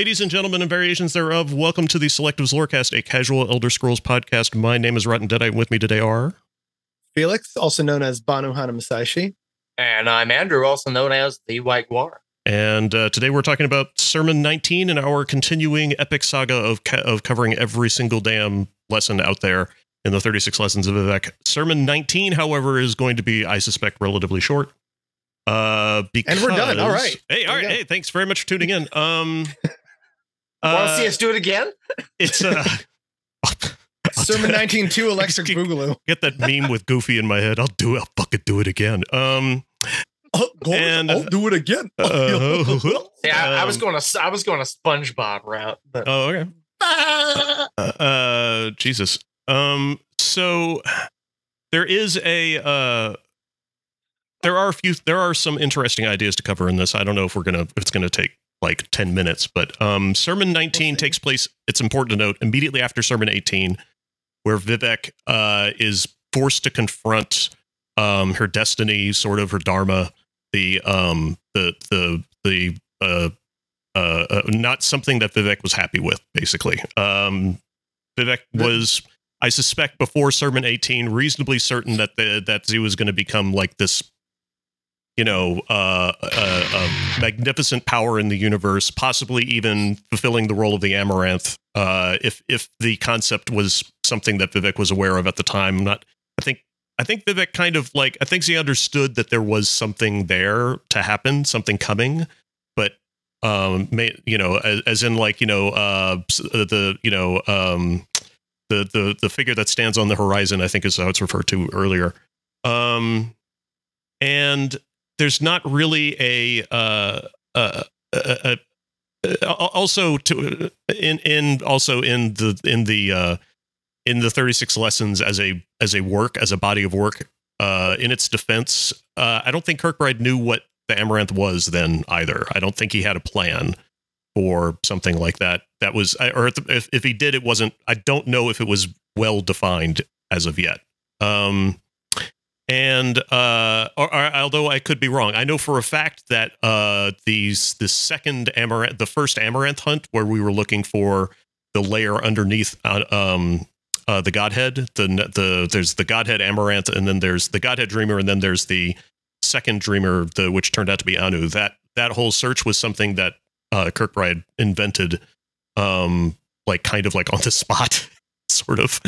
Ladies and gentlemen and variations thereof, welcome to the Selectives Lorecast, a casual Elder Scrolls podcast. My name is Rotten Deadite. With me today are Felix, also known as Banu Hana Masashi. And I'm Andrew, also known as the White Guar. And uh, today we're talking about Sermon 19 and our continuing epic saga of ca- of covering every single damn lesson out there in the 36 lessons of Vivec. Sermon 19, however, is going to be, I suspect, relatively short. Uh, because, And we're done. All right. Hey, all There we right. go. Hey, thanks very much for tuning in. Um, Want to uh, see us do it again? it's uh, Sermon 19.2 Electric Keep- Boogaloo. get that meme with Goofy in my head. I'll do it. I'll fucking do it again. Um, God, And- I'll do it again. uh, See, I, I was um, going to I was going to SpongeBob route, but Oh, okay. Uh, Jesus. Um, so there is a uh, there are a few there are some interesting ideas to cover in this. I don't know if we're gonna if it's gonna take like ten minutes, but um, Sermon nineteen We'll takes place. It's important to note immediately after Sermon eighteen, where Vivec uh is forced to confront um her destiny, sort of her dharma, the um the the the uh uh, uh, not something that Vivec was happy with, basically. Um, Vivec was, I suspect, before Sermon 18, reasonably certain that the, that Z was going to become like this, you know, uh, uh, uh, magnificent power in the universe, possibly even fulfilling the role of the Amaranth. Uh, if if the concept was something that Vivec was aware of at the time, not, I think. I think Vivec kind of like I think he understood that there was something there to happen, something coming, but um may, you know as, as in like you know uh the you know um the the the figure that stands on the horizon i think is how it's referred to earlier um and there's not really a uh uh uh, uh, also to in in also in the in the uh in the 36 lessons as a as a work as a body of work uh in its defense uh i don't think kirkbride knew what the amaranth was then either. I don't think he had a plan for something like that. That was or if, if he did it wasn't i don't know if it was well defined as of yet. Um and uh or, or- although i could be wrong i know for a fact that uh these the second amaranth the first amaranth hunt where we were looking for the layer underneath uh, um uh the godhead the the there's the godhead amaranth and then there's the godhead dreamer and then there's the second dreamer the which turned out to be anu. That that whole search was something that uh kirkbride invented um like kind of like on the spot sort of.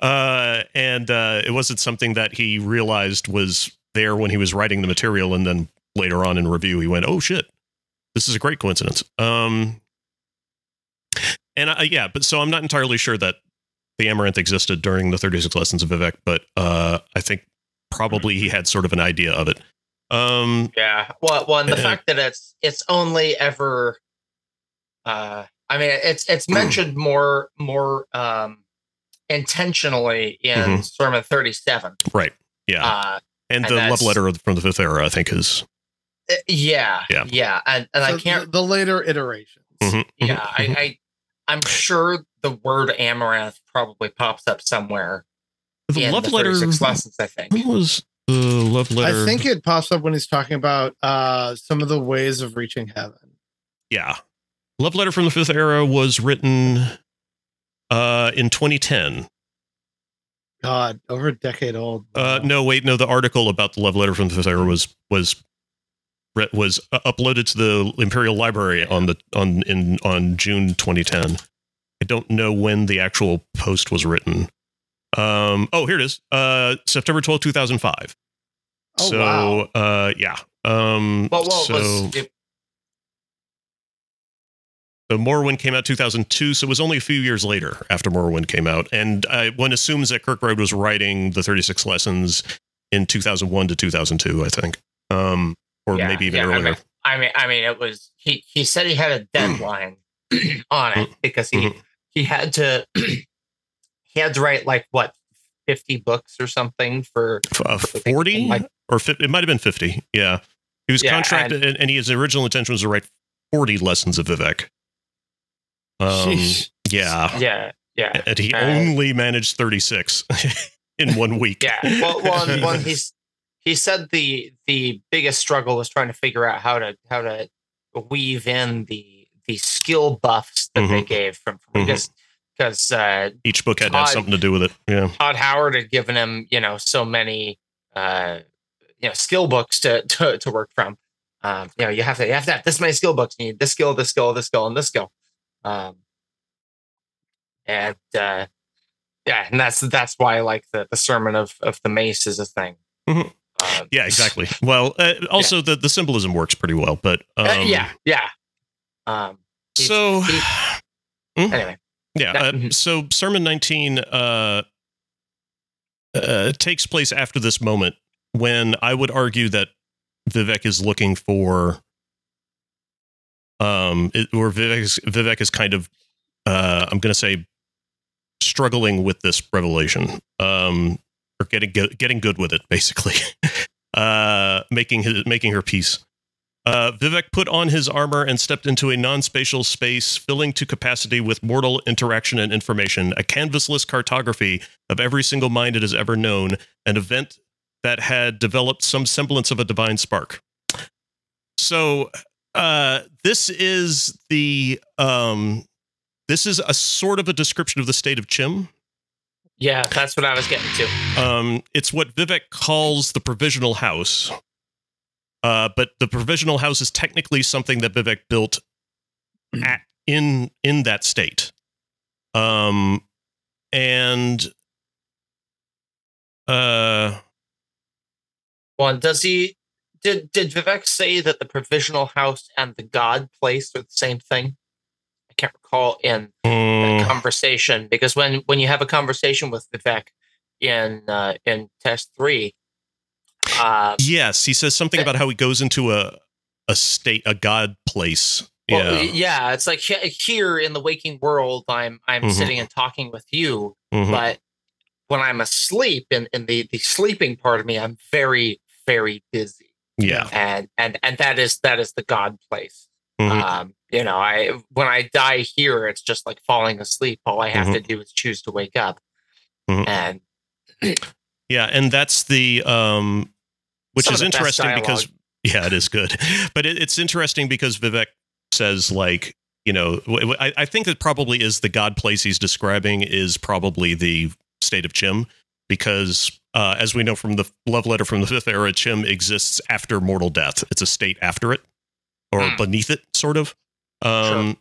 Uh and uh it wasn't something that he realized was there when he was writing the material and then later on in review he went oh shit. This is a great coincidence. Um and uh, yeah but so i'm not entirely sure that the amaranth existed during the 36 lessons of vivec but uh i think probably he had sort of an idea of it. Um yeah. Well, well, and the Uh, fact that it's it's only ever, uh, I mean, it's it's mentioned more more um intentionally in Mhm. Sermon 37. right yeah Uh, and and the love letter from the fifth era i think is uh, yeah, Yeah. yeah, and and I can't The, the later iterations. Mhm, mhm, yeah, I, I I'm sure the word amaranth probably pops up somewhere the in love the letter lessons. I think. when was the love letter I think it pops up when he's talking about uh, some of the ways of reaching heaven. Yeah. Love Letter from the Fifth Era was written uh, in 2010. God, over a decade old. Uh, no, wait, no. The article about the Love Letter from the Fifth Era was was was uh, uploaded to the Imperial Library on the on in on June 2010. I don't know when the actual post was written. Um, oh, here it is. Uh, September 12, 2005. Oh, so, wow. uh, yeah. Um, Well, well, so, it, So Morrowind came out 2002, so it was only a few years later after Morrowind came out. And uh, one assumes that Kirkbride was writing the 36 lessons in 2001 to 2002, I think, um, or Yeah, maybe even yeah, earlier. I mean, I mean, it was he. He said he had a deadline on it because he Mhm. he had to he had to write like what fifty books or something for uh, 40 like or 50, it might have been 50. Yeah, he was Yeah, contracted, and, and he, his original intention was to write 40 lessons of Vivec. Um, yeah, yeah yeah and he Uh, only managed 36 in one week. yeah. Well, well, well he's he said the the biggest struggle was trying to figure out how to how to weave in the the skill buffs that they gave from, from Mhm. because because uh, Each book had to have something to do with it. Yeah. Todd Howard had given him you know so many uh, you know skill books to to, to work from. Um, you know you have to you have to have this many skill books. You need this skill, this skill, this skill, and this skill. Um, and uh, yeah, and that's that's why I like the the sermon of of the mace is a thing. Mhm. Um, Yeah, exactly. Well, uh, also the the symbolism works pretty well, but um, uh, yeah, yeah. Um, He- So he- anyway, yeah, Yeah, uh, mhm. so sermon 19 uh, uh, takes place after this moment when I would argue that Vivec is looking for um it, or Vivec is, Vivec is kind of uh I'm going to say struggling with this revelation um or getting good, getting good with it basically uh making his making her peace uh, Vivec put on his armor and stepped into a non spatial space, filling to capacity with mortal interaction and information, a canvasless cartography of every single mind it has ever known, an event that had developed some semblance of a divine spark. So, uh, this is the. Um, this is a sort of a description of the state of Chim. yeah, that's what I was getting to. Um, it's what Vivec calls the provisional house. Uh, but the provisional house is technically something that Vivec built at, in in that state. Um, and uh, One, does he did did Vivec say that the provisional house and the God place are the same thing? I can't recall in that mm, conversation because when when you have a conversation with Vivec in uh, in TES three, uh, yes, he says something about how he goes into a a state, a god place. well, yeah, yeah, it's like here in the waking world, I'm I'm Mhm. sitting and talking with you, Mhm. but when I'm asleep in in the the sleeping part of me, I'm very very busy. Yeah. and and and that is that is the god place Mhm. um you know i when i die here it's just like falling asleep all i have to do is choose to wake up Mhm. and Yeah, and that's the um, which is of the best interesting because yeah, it is good, but it, it's interesting because Vivec says like you know I think that probably is the god place he's describing is probably the state of Chim because uh, as we know from the love letter from the fifth era, Chim exists after mortal death. It's a state after it or Hmm. beneath it, sort of. Um,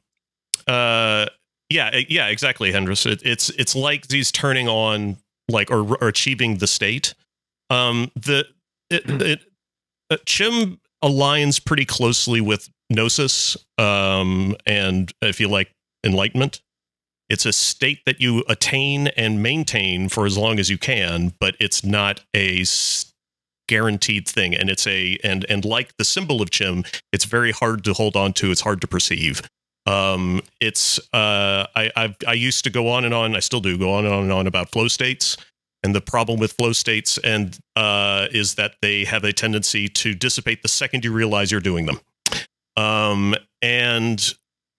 uh, yeah, yeah, exactly, Hendris. It, it's it's like he's turning on like or, or achieving the state. Um, the it, it uh, Chim aligns pretty closely with Gnosis, um, and if you like enlightenment, it's a state that you attain and maintain for as long as you can, but it's not a guaranteed thing, and it's a and and like the symbol of Chim, it's very hard to hold on to. It's hard to perceive. Um, it's uh, I I've, I used to go on and on. I still do go on and on and on about flow states. And the problem with flow states and uh, is that they have a tendency to dissipate the second you realize you're doing them. Um, and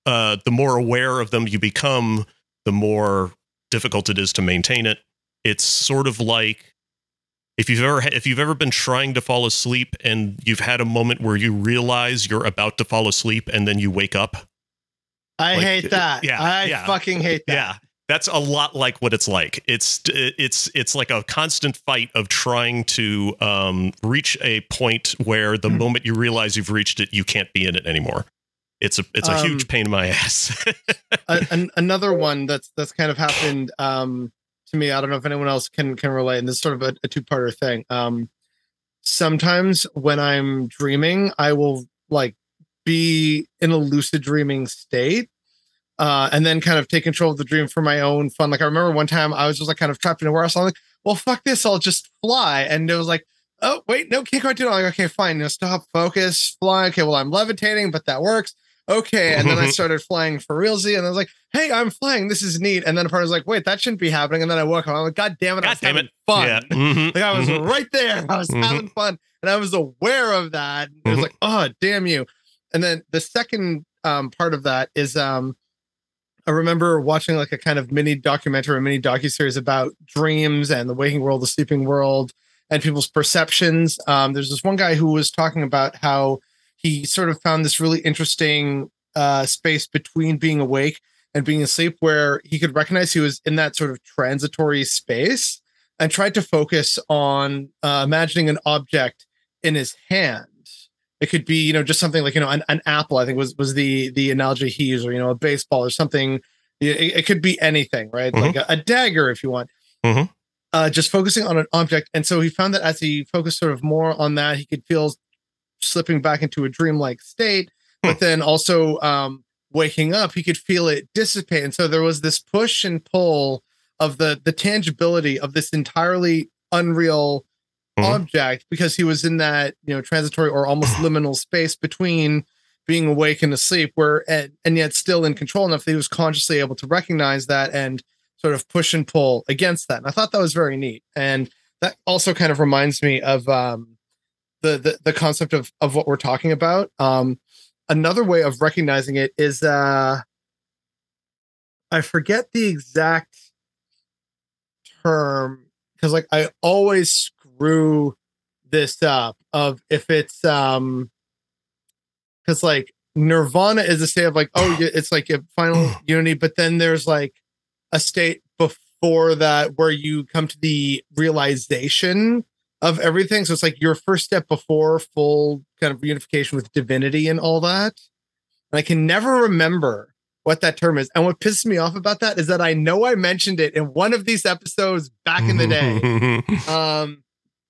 uh, the more aware of them you become, the more difficult it is to maintain it. It's sort of like if you've ever if you've ever been trying to fall asleep and you've had a moment where you realize you're about to fall asleep and then you wake up. I Like, hate that. yeah, I yeah. fucking hate that. Yeah. That's a lot like what it's like. It's it's it's like a constant fight of trying to um, reach a point where the Hmm. moment you realize you've reached it, you can't be in it anymore. It's a it's a Um, huge pain in my ass. A- an, another one that's that's kind of happened um, to me. I don't know if anyone else can can relate. And this is sort of a, a two parter thing. Um, sometimes when I'm dreaming, I will like be in a lucid dreaming state. Uh, and then kind of take control of the dream for my own fun. Like I remember one time I was just like kind of trapped in a warehouse. I'm like, well, fuck this, I'll just fly. And it was like, oh wait, no, can't quite do it. I'm like, okay, fine, no, stop, focus, fly. Okay, well, I'm levitating, but that works. Okay, and then I started flying for realsy, and I was like, hey, I'm flying. This is neat. And then a part was like, wait, that shouldn't be happening. And then I woke up. I'm like, god damn it, I God was damn having it. fun. yeah. Mhm. Like I was Mhm. right there. I was Mhm. having fun, and I was aware of that. It was Mhm. like, oh, damn you. And then the second um, part of that is um, I remember watching like a kind of mini documentary, a mini docu series about dreams and the waking world, the sleeping world, and people's perceptions. Um, there's this one guy who was talking about how he sort of found this really interesting uh, space between being awake and being asleep, where he could recognize he was in that sort of transitory space, and tried to focus on uh, imagining an object in his hand. It could be, you know, just something like you know an, an apple. I think was was the the analogy he used, or you know, a baseball or something. It, it could be anything, right? Mhm. Like a, a dagger, if you want. Mhm. Uh, just focusing on an object, and so he found that as he focused sort of more on that, he could feel slipping back into a dreamlike state, Hmm. but then also um, waking up, he could feel it dissipate, and so there was this push and pull of the the tangibility of this entirely unreal Mhm. object because he was in that you know transitory or almost liminal space between being awake and asleep where and, and yet still in control enough that he was consciously able to recognize that and sort of push and pull against that and i thought that was very neat and that also kind of reminds me of um the the, the concept of of what we're talking about. Um another way of recognizing it is uh i forget the exact term because like I always screw this up of if it's um because like nirvana is a state of like oh it's like a final unity but then there's like a state before that where you come to the realization of everything so it's like your first step before full kind of unification with divinity and all that and i can never remember what that term is and what pisses me off about that is that i know i mentioned it in one of these episodes back in the day um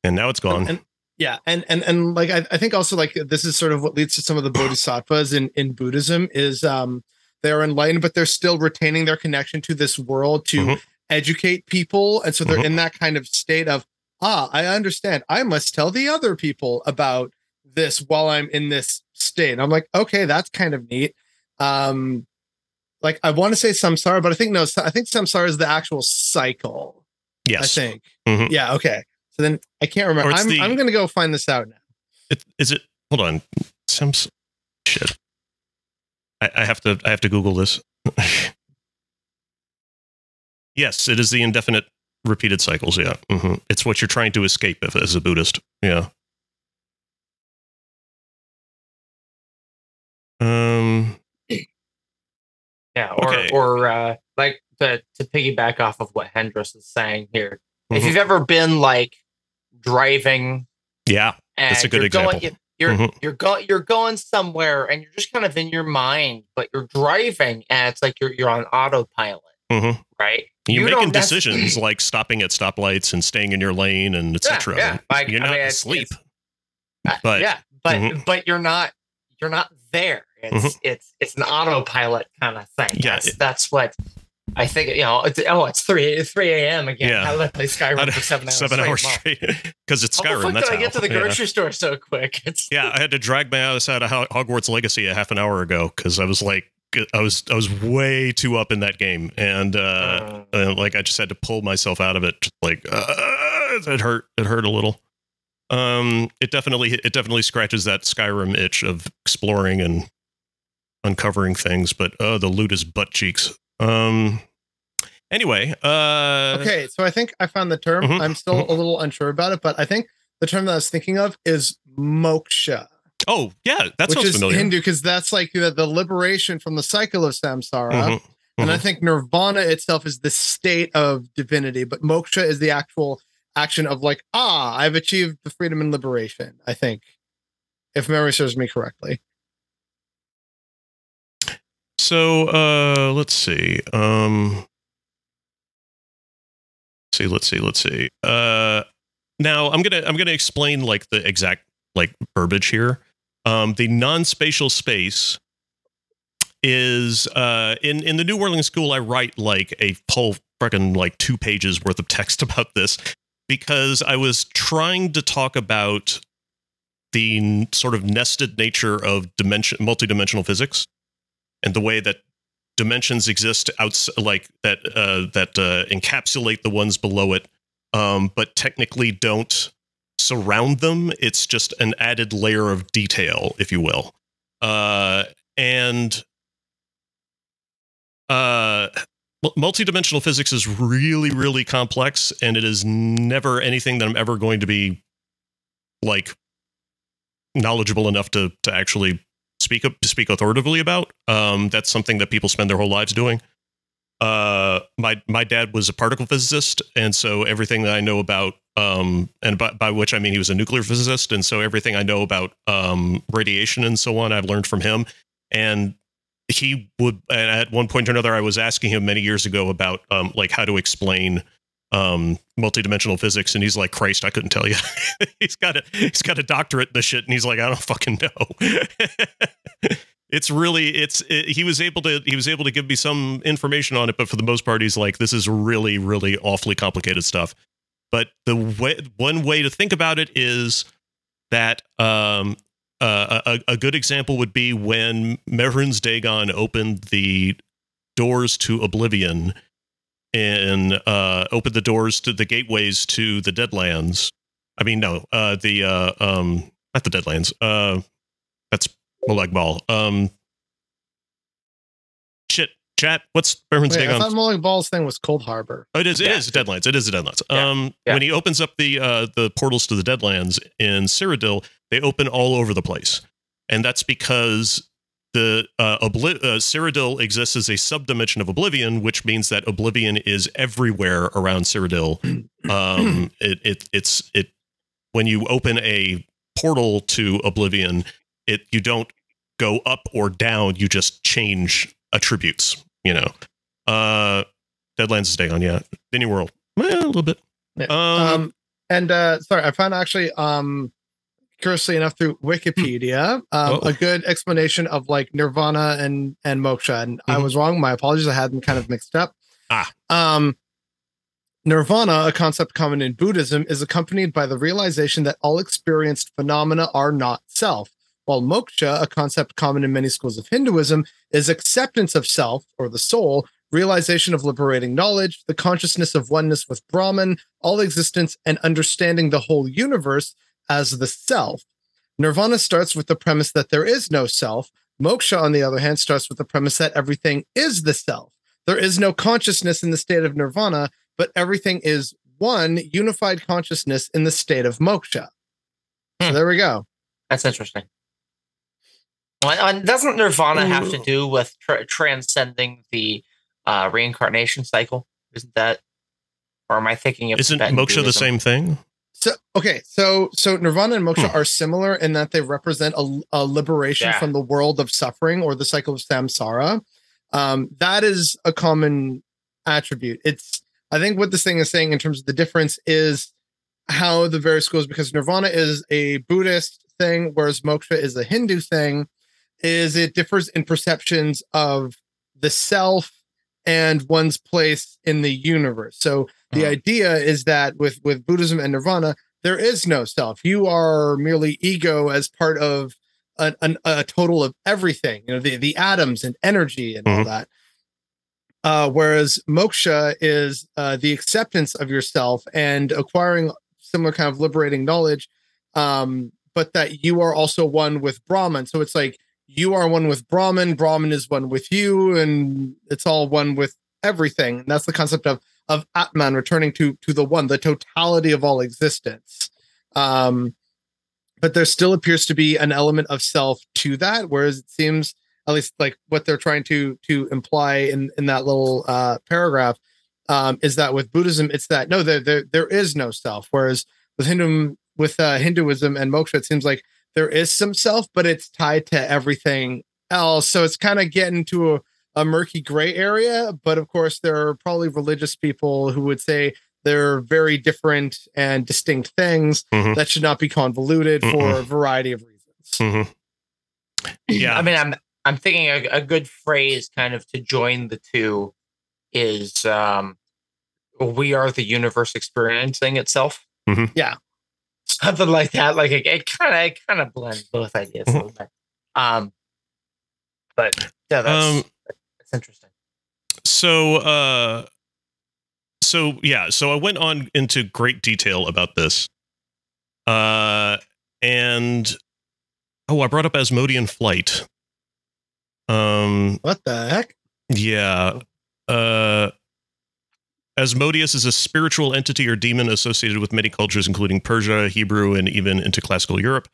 and now it's gone. and yeah and and and like I, I think also like this is sort of what leads to some of the bodhisattvas in in buddhism is um they're enlightened but they're still retaining their connection to this world to Mhm. educate people and so they're Mhm. in that kind of state of ah i understand i must tell the other people about this while i'm in this state and i'm like okay that's kind of neat um like i want to say samsara but i think no i think samsara is the actual cycle yes. i think Mhm. yeah okay so then i can't remember i'm, the- I'm gonna go find this out now It, is it? Hold on. Some shit. I, I have to. I have to Google this. yes, it is the indefinite repeated cycles. Yeah, hmm it's what you're trying to escape if, as a Buddhist. Yeah. Um. Yeah, or Okay. or uh, like to to piggyback off of what Hendris is saying here. If Mhm. you've ever been like driving Yeah. and That's a good you're going, example. you're Mhm. you're going you're going somewhere and you're just kind of in your mind, but you're driving and it's like you're you're on autopilot, hmm right? You're You making decisions like stopping at stoplights and staying in your lane and etc. yeah, like, You're I not mean, asleep. it's- Uh, But- yeah, but Mhm. but you're not you're not there. It's it's it's an autopilot kind of thing. Yeah, that's, it- that's what I think. You know, it's, oh, it's three three a.m. again. Yeah. I let play Skyrim for seven hours. Seven straight. hours straight because it's How the Skyrim. fuck That's did I get to the Yeah. grocery store so quick? It's Yeah, I had to drag my ass out of Hogwarts Legacy a half an hour ago because I was like, I was I was way too up in that game, and uh, uh, uh, like I just had to pull myself out of it. Like uh, it hurt. It hurt a little. Um, it definitely it definitely scratches that Skyrim itch of exploring and uncovering things. But oh, the loot is butt cheeks. Um. Anyway, uh, okay so i think i found the term Mhm, i'm still mhm. a little unsure about it but i think the term that i was thinking of is moksha Oh, yeah, that which sounds is familiar. hindu because that's like the, the liberation from the cycle of samsara Mhm, and i mhm. think nirvana itself is the state of divinity but moksha is the actual action of like ah i've achieved the freedom and liberation i think if memory serves me correctly So uh let's see. Um see, let's see, let's see. Uh now I'm gonna I'm gonna explain like the exact like verbiage here. Um the non-spatial space is uh in in the New Orleans school I write like a whole freaking like two pages worth of text about this because I was trying to talk about the n- sort of nested nature of dimension multidimensional physics and the way that dimensions exist outs like that uh, that uh, encapsulate the ones below it, um, but technically don't surround them. It's just an added layer of detail, if you will. Uh, and uh, mul- multidimensional physics is really, really complex, and it is never anything that I'm ever going to be like knowledgeable enough to to actually speak to speak authoritatively about. Um, that's something that people spend their whole lives doing. Uh, my my dad was a particle physicist, and so everything that I know about, um, and by, by which I mean he was a nuclear physicist, and so everything I know about um, radiation and so on, I've learned from him. And he would, and at one point or another, I was asking him many years ago about um, like how to explain um multidimensional physics. And he's like christ i couldn't tell you. He's got a he's got a doctorate in the shit. And he's like i don't fucking know. It's really it's it, he was able to he was able to give me some information on it. But for the most part he's like this is really really awfully complicated stuff but the way one way to think about it is that um uh, a, a good example would be when Mehrunes Dagon opened the doors to oblivion and uh, opened the doors to the gateways to the Deadlands. I mean, no, uh, the uh, um, not the Deadlands. Uh, that's Molag. Um, chat. What's Mehrunes Wait, I Dagon's thought Molag Bal's thing was Coldharbour. Oh, it is. It Yeah. is Deadlands. It is the Deadlands. Yeah. Um, Yeah. when he opens up the uh the portals to the Deadlands in Cyrodiil, they open all over the place, and that's because the uh, Obli- uh Cyrodiil exists as a subdimension of Oblivion, which means that Oblivion is everywhere around Cyrodiil. Um, it it it's it when you open a portal to Oblivion, it you don't go up or down. You just change attributes. You know. Uh, Deadlands is Dagon, yeah. Mini World, eh, a little bit. Yeah. Um, Um, and uh, sorry, I found actually, um, curiously enough, through Wikipedia, um, Oh. a good explanation of like Nirvana and and moksha. And I Mhm. was wrong. My apologies. I had them kind of mixed up. Ah. Um, Nirvana, a concept common in Buddhism, is accompanied by the realization that all experienced phenomena are not self. While moksha, a concept common in many schools of Hinduism, is acceptance of self or the soul, realization of liberating knowledge, the consciousness of oneness with Brahman, all existence, and understanding the whole universe as the self. Nirvana starts with the premise that there is no self. Moksha, on the other hand, starts with the premise that everything is the self. There is no consciousness in the state of nirvana, but everything is one unified consciousness in the state of moksha. So Hmm. there we go. That's interesting. Well, and doesn't Nirvana have to do with tra- transcending the uh, reincarnation cycle? Isn't that, or am I thinking of isn't Tibetan Moksha the same thing? So okay, so so nirvana and moksha Hmm. are similar in that they represent a, a liberation Yeah. from the world of suffering or the cycle of samsara. Um, that is a common attribute. It's I think what this thing is saying in terms of the difference is how the various schools, because nirvana is a Buddhist thing, whereas moksha is a Hindu thing, is it differs in perceptions of the self and one's place in the universe. So the Mhm. idea is that with with Buddhism and Nirvana, there is no self. You are merely ego as part of an, an, a total of everything. You know, the the atoms and energy and all Mhm. that. Uh, whereas moksha is uh, the acceptance of yourself and acquiring similar kind of liberating knowledge, um, but that you are also one with Brahman. So it's like you are one with Brahman, Brahman is one with you, and it's all one with everything. And that's the concept of of Atman returning to to the one, the totality of all existence. Um, but there still appears to be an element of self to that, whereas it seems, at least like what they're trying to to imply in in that little uh, paragraph, um, is that with Buddhism, it's that no, there there there is no self. Whereas with Hindu with uh, Hinduism and moksha, it seems like there is some self, but it's tied to everything else. So it's kind of getting to a a murky gray area. But of course, there are probably religious people who would say they're very different and distinct things Mhm. that should not be convoluted for a variety of reasons. Mhm. Yeah. I mean, I'm I'm thinking a, a good phrase kind of to join the two is um, "We are the universe experiencing itself." Mhm. Yeah. Something like that. Like it kind of it kind of blends both ideas a little bit. Um, but yeah, that's Um, that's interesting. so uh so yeah so i went on into great detail about this uh and oh i brought up asmodean flight um What the heck? yeah uh Asmodeus is a spiritual entity or demon associated with many cultures, including Persia, Hebrew, and even into classical Europe.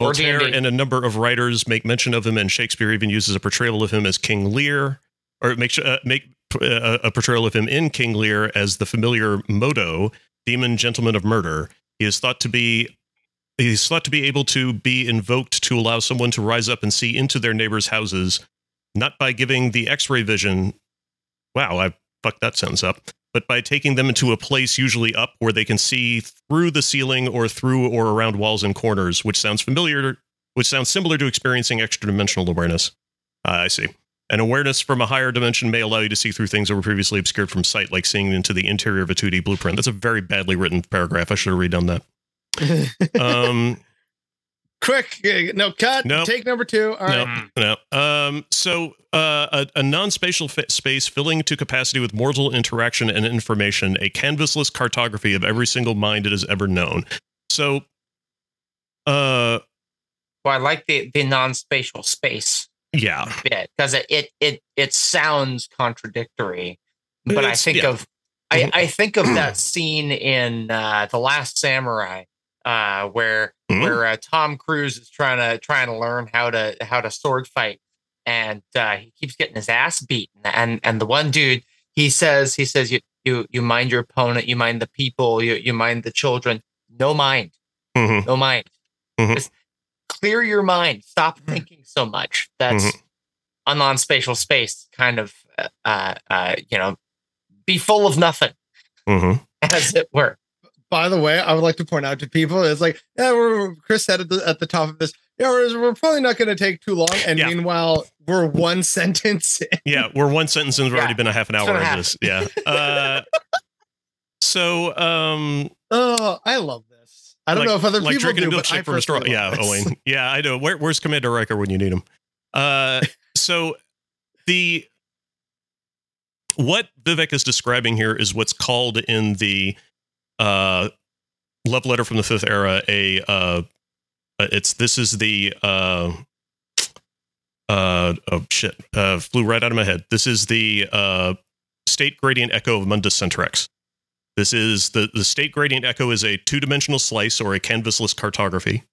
Voltaire and a number of writers make mention of him, and Shakespeare even uses a portrayal of him as King Lear, or make uh, make uh, a portrayal of him in King Lear as the familiar Modo, demon gentleman of murder. He is thought to be he's thought to be able to be invoked to allow someone to rise up and see into their neighbors' houses, not by giving the X-ray vision. Wow, I fucked that sentence up. But by taking them into a place usually up where they can see through the ceiling or through or around walls and corners, which sounds familiar, which sounds similar to experiencing extra dimensional awareness. Uh, I see. An awareness from a higher dimension may allow you to see through things that were previously obscured from sight, like seeing into the interior of a 2D blueprint. That's a very badly written paragraph. I should have redone that. Um, Quick, uh, no cut. Nope. Take number two. All right. No, no. Um, so uh, a, a non-spatial fa- space filling to capacity with mortal interaction and information, a canvasless cartography of every single mind it has ever known. So, uh, Well, I like the the non-spatial space yeah, bit because it, it it it sounds contradictory, but I think yeah. of I, I think of that scene in uh, the Last Samurai uh, where Mhm. where uh, Tom Cruise is trying to trying to learn how to how to sword fight, and uh, he keeps getting his ass beaten. And and the one dude he says he says you you you mind your opponent, you mind the people, you you mind the children. No mind, Mhm. no mind. Mhm. Just clear your mind. Stop Mhm. thinking so much. That's Mhm. a non-spatial space kind of uh, uh, uh, you know be full of nothing Mhm. as it were By the way, I would like to point out to people, it's like, yeah, we're, Chris said at the, at the top of this, yeah, we're, we're probably not going to take too long. And Yeah. meanwhile, we're one sentence. in. yeah, we're one sentence and it's Yeah. already been a half an hour of half. this. Yeah. Uh, so, um, Oh, I love this. I don't like- know if other like people drinking do, a but I milkshake from a straw. Yeah, this. Owen. Yeah, I know. Where, where's Commander Riker when you need him? Uh, so the what Vivec is describing here is what's called in the uh, love letter from the fifth era a uh, uh, it's this is the uh, uh, oh shit uh, flew right out of my head. This is the uh, state gradient echo of Mundus Centrex. This is the the state gradient echo is a two dimensional slice or a canvasless cartography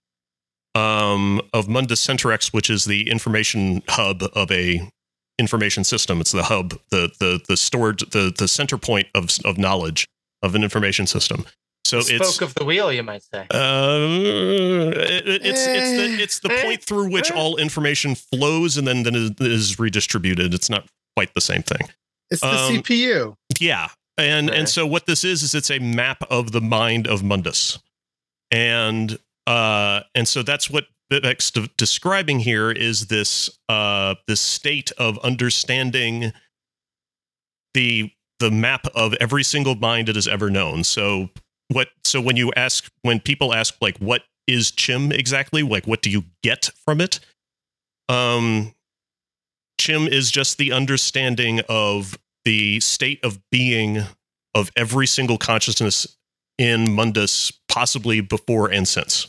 um, of Mundus Centrex, which is the information hub of a information system. It's the hub, the the the stored the the center point of of knowledge of an information system. So spoke it's of the wheel you might say uh, it- it's it's the it's the point through which all information flows and then then is, is redistributed. It's not quite the same thing. It's the Um, CPU. Yeah. And Okay. and so what this is is it's a map of the mind of Mundus. And uh and so that's what Vivec's de- describing here is this uh this state of understanding the the map of every single mind it has ever known. So what so when you ask when people ask like what is chim exactly? Like what do you get from it? Um chim is just the understanding of the state of being of every single consciousness in Mundus, possibly before and since.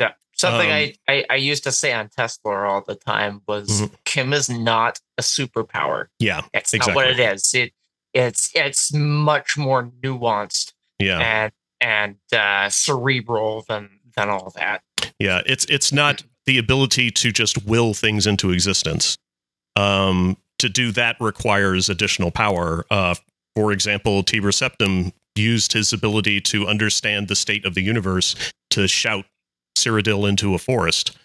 yeah something Um, I, I i used to say on tesla all the time was Mhm. chim is not a superpower Yeah, it's not what it Exactly. is it it's it's much more nuanced yeah, and and uh cerebral than than all that yeah. It's it's not the ability to just will things into existence. Um, to do that requires additional power. Uh, for example, Tiber Septim used his ability to understand the state of the universe to shout Cyrodiil into a forest.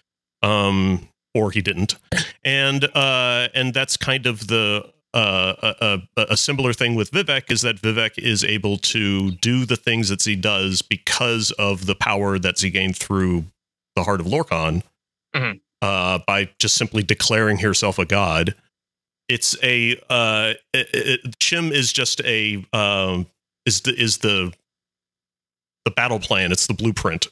Um, or he didn't. And uh, and that's kind of the uh, a, a, a similar thing with Vivec is that Vivec is able to do the things that he does because of the power that he gained through the heart of Lorkhan Mhm. uh, by just simply declaring herself a god. It's a uh, it, it, Chim is just a um, is the is the the battle plan. It's the blueprint.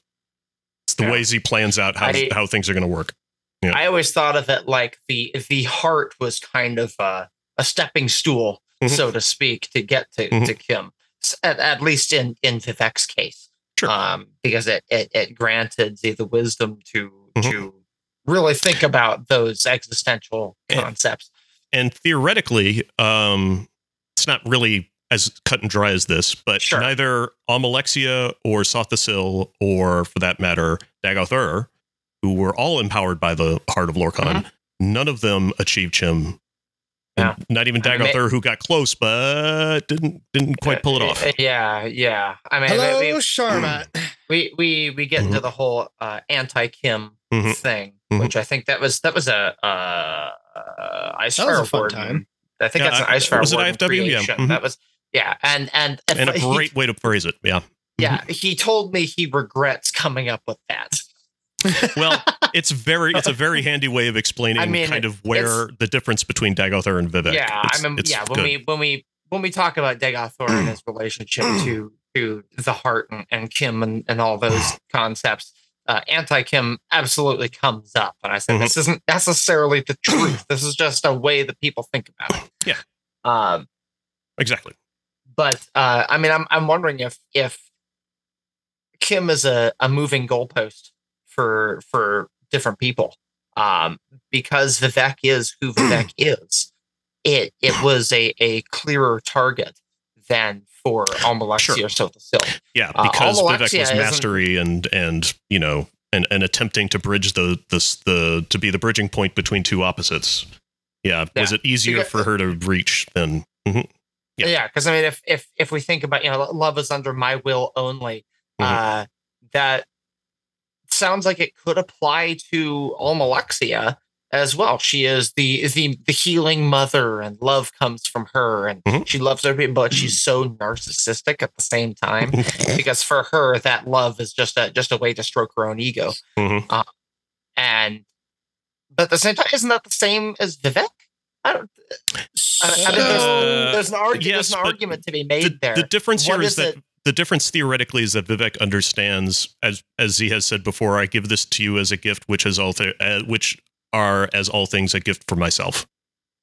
It's the Yeah. ways he plans out how I- how things are going to work. Yeah. I always thought of it like the the heart was kind of a, a stepping stool, Mhm. so to speak, to get to, Mhm. to Chim. At, at least in in Vivec's case, Sure. um, because it, it it granted the, the wisdom to Mhm. to really think about those existential concepts. and theoretically, um, it's not really as cut and dry as this, but Sure. neither Almalexia or Sotha Sil, or for that matter, Dagoth Ur, who were all empowered by the heart of Lorkhan. None of them achieved Chim. Yeah. And Not even I mean, Dagoth Ur, who got close but didn't didn't quite pull it off. Uh, Yeah, yeah. I mean, Hello, we, Sharmat. we we we get into the whole uh, anti-Chim Mhm. thing, Mhm. which I think that was that was a uh, uh, ice That was a fun time. I think Yeah, that's an I- ice fire was it warden IFW? Yeah. creation. Mhm. That was yeah, and and And a he- great way to phrase it. Yeah. yeah, he told me he regrets coming up with that. Well, it's very it's a very handy way of explaining I mean, kind of where the difference between Dagoth Ur and Vivec. yeah, It's- I mean, yeah. When good. we when we when we talk about Dagoth Ur and his relationship to to the heart and, and Chim and, and all those concepts, uh, anti Chim absolutely comes up. And I said, Mhm. this isn't necessarily the truth. This is just a way that people think about it. Yeah. Um, exactly. but uh, I mean, I'm I'm wondering if if Chim is a, a moving goalpost for for different people, um, because Vivec is who Vivec is. It it was a a clearer target than for Almalexia Sure. or Sotha Sil. Yeah, Uh, because Vivec was mastery and and you know and, and attempting to bridge the this the to be the bridging point between two opposites. Yeah, was it easier Because- for her to reach than Mhm. Yeah. Yeah, because I mean, if if if we think about you know, love is under my will only, Mhm. uh, that sounds like it could apply to Almalexia as well. She is the the the healing mother, and love comes from her, and Mhm. she loves everybody, but she's so narcissistic at the same time because for her, that love is just a just a way to stroke her own ego, Mhm. and but at the same time, isn't that the same as Vivec? I don't. I, I mean, there's, Uh, there's an, argu- yes, there's an argument to be made the, there. the difference What here is is that it- the difference theoretically is that Vivec understands, as as he has said before, I give this to you as a gift, which is all th- uh, which are as all things a gift for myself.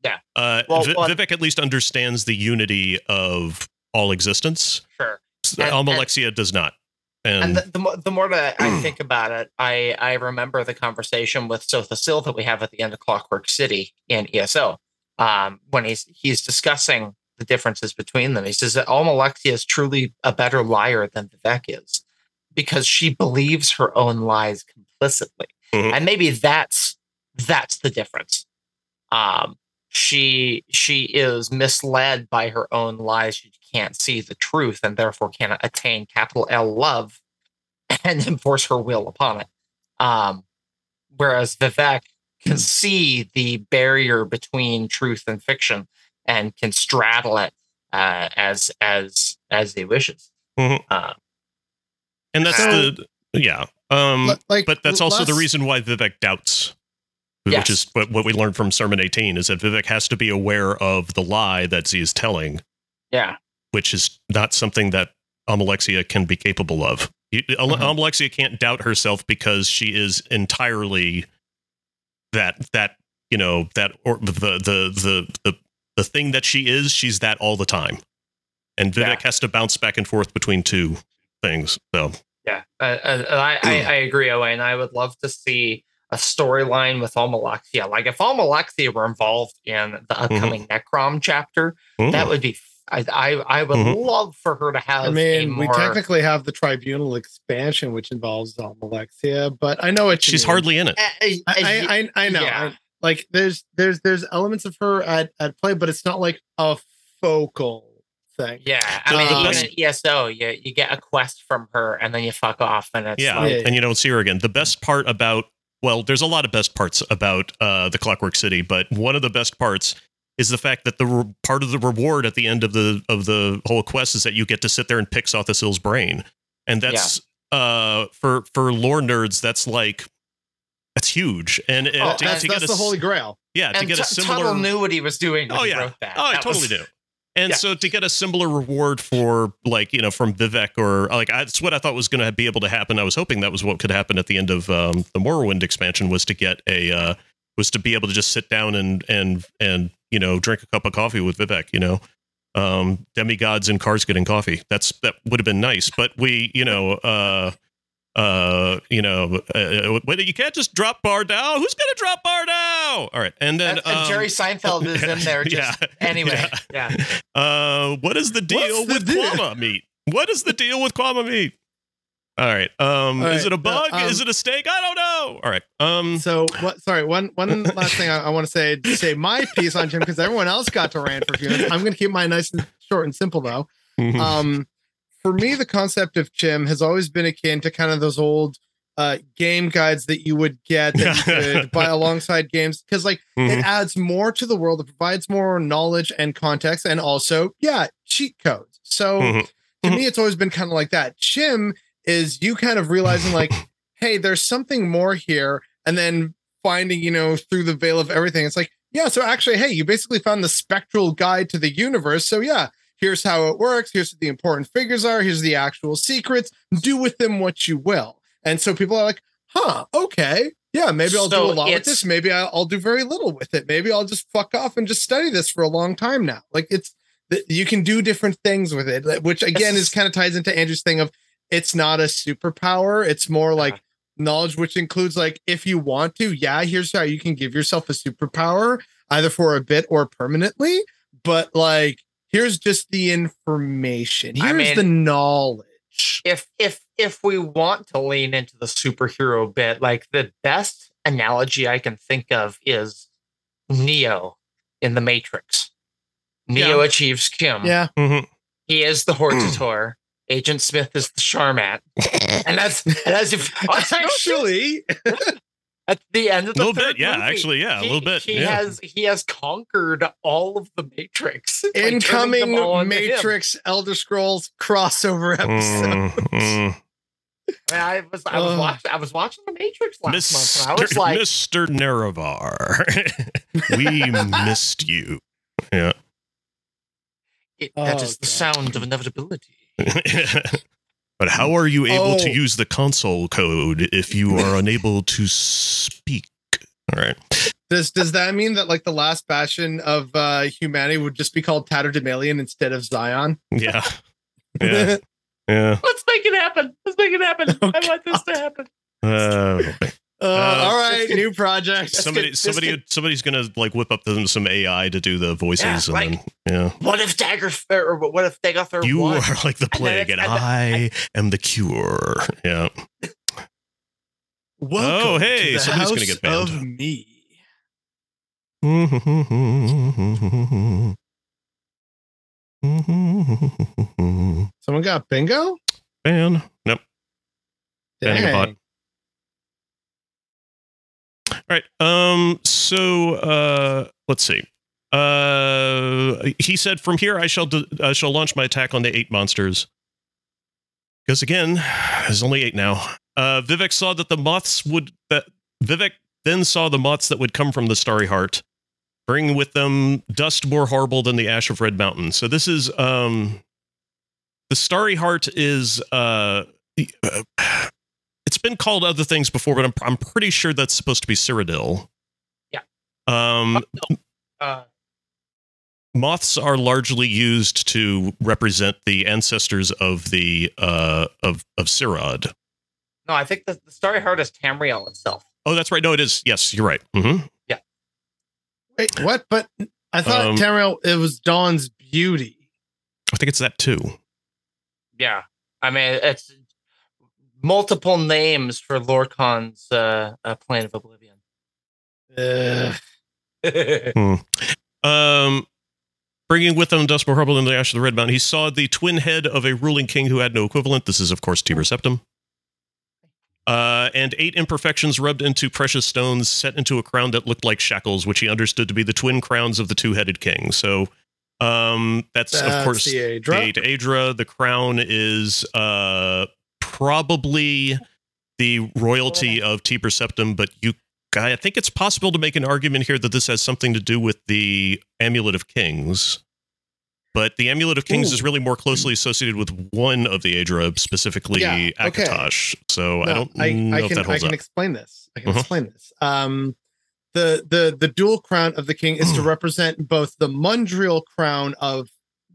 Yeah. Uh, Well, Vi- well- Vivec at least understands the unity of all existence. Sure. And- Almalexia does not. And, And the, the, the more that I think about it, I, I remember the conversation with Sotha Sil that we have at the end of Clockwork City in ESO um, when he's he's discussing the differences between them. He says that Almalexia is truly a better liar than Vivec is because she believes her own lies complicitly, Mhm. and maybe that's that's the difference. Um, she she is misled by her own lies. She can't see the truth and therefore cannot attain capital L love and enforce her will upon it. Um, whereas Vivec can see the barrier between truth and fiction and can straddle it uh, as as as he wishes. Mhm. Uh, and that's So- the yeah. Um, like, but that's also the reason why Vivec doubts. Yes. Which is what, what we learned from Sermon 18 is that Vivec has to be aware of the lie that Z is telling, yeah, which is not something that Almalexia can be capable of. You- Al- Mhm. Almalexia can't doubt herself because she is entirely that that you know that or the the the the the thing that she is. She's that all the time, and Vivec Yeah. has to bounce back and forth between two things. So yeah. Uh, uh, I, I I agree, Owen. I would love to see a storyline with Almalexia. Like if Almalexia were involved in the upcoming Necrom chapter, that would be. I I, I would Mhm. love for her to have. I mean, we more, technically have the tribunal expansion, which involves Almalexia, but I know what she's mean. hardly in it. I, I, I, I, I know. Yeah. I- like there's there's there's elements of her at at play, but it's not like a focal thing. Yeah, I mean, the even in ESO, you you get a quest from her, and then you fuck off, and it's Yeah, like, Yeah. and you don't see her again. The best part about well, there's a lot of best parts about uh, the Clockwork City, but one of the best parts is the fact that the re- part of the reward at the end of the of the whole quest is that you get to sit there and pick Sotha Sil's brain, and that's uh for for lore nerds that's like that's huge. And uh, Oh, to, That's, to that's get the a, holy grail. yeah to and get a similar Tuttle knew what he was doing when Oh, he yeah. wrote that. Oh, I That totally was- do. And Yeah. so to get a similar reward for like you know from Vivec or like I, that's what I thought was going to be able to happen. I was hoping that was what could happen at the end of um, the Morrowind expansion was to get a uh, was to be able to just sit down and and and you know drink a cup of coffee with Vivec. You know, um, demigods in cars getting coffee. That's that would have been nice. But we you know. Uh, uh, you know, uh, whether you can't just drop Bardow. Who's gonna drop Bardow? All right, and then And, and um, Jerry Seinfeld is in there. Just yeah, anyway, yeah. yeah. Uh, what is the deal What's the with deal? Kwama meat? What is the deal with Kwama meat? All right. Um, All is it a uh, bug? um, is it a steak? I don't know. All right. Um, So what? Sorry, one one last thing I, I want to say say my piece on Chim because everyone else got to rant for a few minutes. I'm going to keep mine nice and short and simple though. mhm. Um, for me, the concept of Chim has always been akin to kind of those old uh game guides that you would get that you could buy alongside games because like Mhm. it adds more to the world, it provides more knowledge and context, and also yeah, cheat codes. So Mhm. to Mhm. me, it's always been kind of like that. Chim is you kind of realizing like, hey, there's something more here, and then finding, you know, through the veil of everything. It's like, yeah, so actually, hey, you basically found the spectral guide to the universe. So yeah, here's how it works. Here's what the important figures are. Here's the actual secrets. Do with them what you will. And so people are like, huh, okay. Yeah, maybe I'll So do a lot with this. Maybe I'll, do very little with it. Maybe I'll just fuck off and just study this for a long time now. Like it's you can do different things with it, which again is kind of ties into Andrew's thing of it's not a superpower. It's more like knowledge, which includes like if you want to, yeah, here's how you can give yourself a superpower, either for a bit or permanently. But like, here's just the information. Here's I mean- the knowledge. if if if we want to lean into the superhero bit, like the best analogy I can think of is Neo in the Matrix. Neo Yeah. achieves Chim. Yeah. Mhm. He is the Hortator. Agent Smith is the Sharmat. And that's and that's if Actually, at the end of A the little third bit, yeah. movie, Actually, yeah, a little bit. He yeah. has he has conquered all of the Matrix. incoming them all into him. Matrix Elder Scrolls crossover episode. Mm, mm. I, mean, I was I was Ugh. watching I was watching the Matrix last month, and I was Mr. like, Mr. Nerevar, we missed you. Yeah. it, that Oh, is the God. sound of inevitability. but how are you able to Oh. use the console code if you are unable to speak? All right. Does does that mean that like the last bastion of uh humanity would just be called Tatterdemalion instead of Zion? Yeah. Yeah. Yeah. Let's make it happen. Let's make it happen. Oh, I want this to happen. Uh, Uh, all right, get- new project. Just somebody, get- somebody, get- somebody's gonna like whip up them some AI to do the voices, Yeah, and like- then yeah, What if Dagger or what if Dagoth Ur won? are like the plague, it's- and and then- I am the cure. Yeah. Welcome Oh, hey, to the somebody's gonna get banned. Of me. Someone got bingo. Ban. Nope. Banning a bot. All right. Um. So, uh, let's see. Uh, he said, "From here, I shall I shall launch my attack on the eight monsters." Because again, there's only eight now. Uh, Vivec saw that the moths would that Vivec then saw the moths that would come from the starry heart, bringing with them dust more horrible than the ash of Red Mountain. So this is um, the starry heart is uh. Uh, It's been called other things before, but I'm, I'm pretty sure that's supposed to be Cyrodiil. Yeah. Um, Uh, moths are largely used to represent the ancestors of the uh of of Cyrod. no, I think the, the Starry Heart is Tamriel itself. Oh, that's right. No, it is. Yes, you're right. Mm-hmm. Yeah. Wait, what? But I thought Um, Tamriel it was Dawn's beauty. I think it's that too. Yeah, I mean it's multiple names for Lorkhan's uh, uh, Plane of Oblivion. Ugh. Um, bringing with them dust more horrible than the ash of the red mountain, he saw the twin head of a ruling king who had no equivalent. This is, of course, Tiber Septim. Uh, and eight imperfections rubbed into precious stones set into a crown that looked like shackles, which he understood to be the twin crowns of the two-headed king. So, um, that's, That's of course the the Aedra. eight Aedra. The crown is uh probably the royalty of Tiber Septim, but you I think it's possible to make an argument here that this has something to do with the Amulet of Kings. But the Amulet of Kings Ooh. is really more closely associated with one of the Aedra, specifically Yeah, okay. Akatosh. So I don't I, know I if can that I can up. explain this. I can Uh-huh. explain this. Um, the the the dual crown of the king is to represent both the Mundriel crown of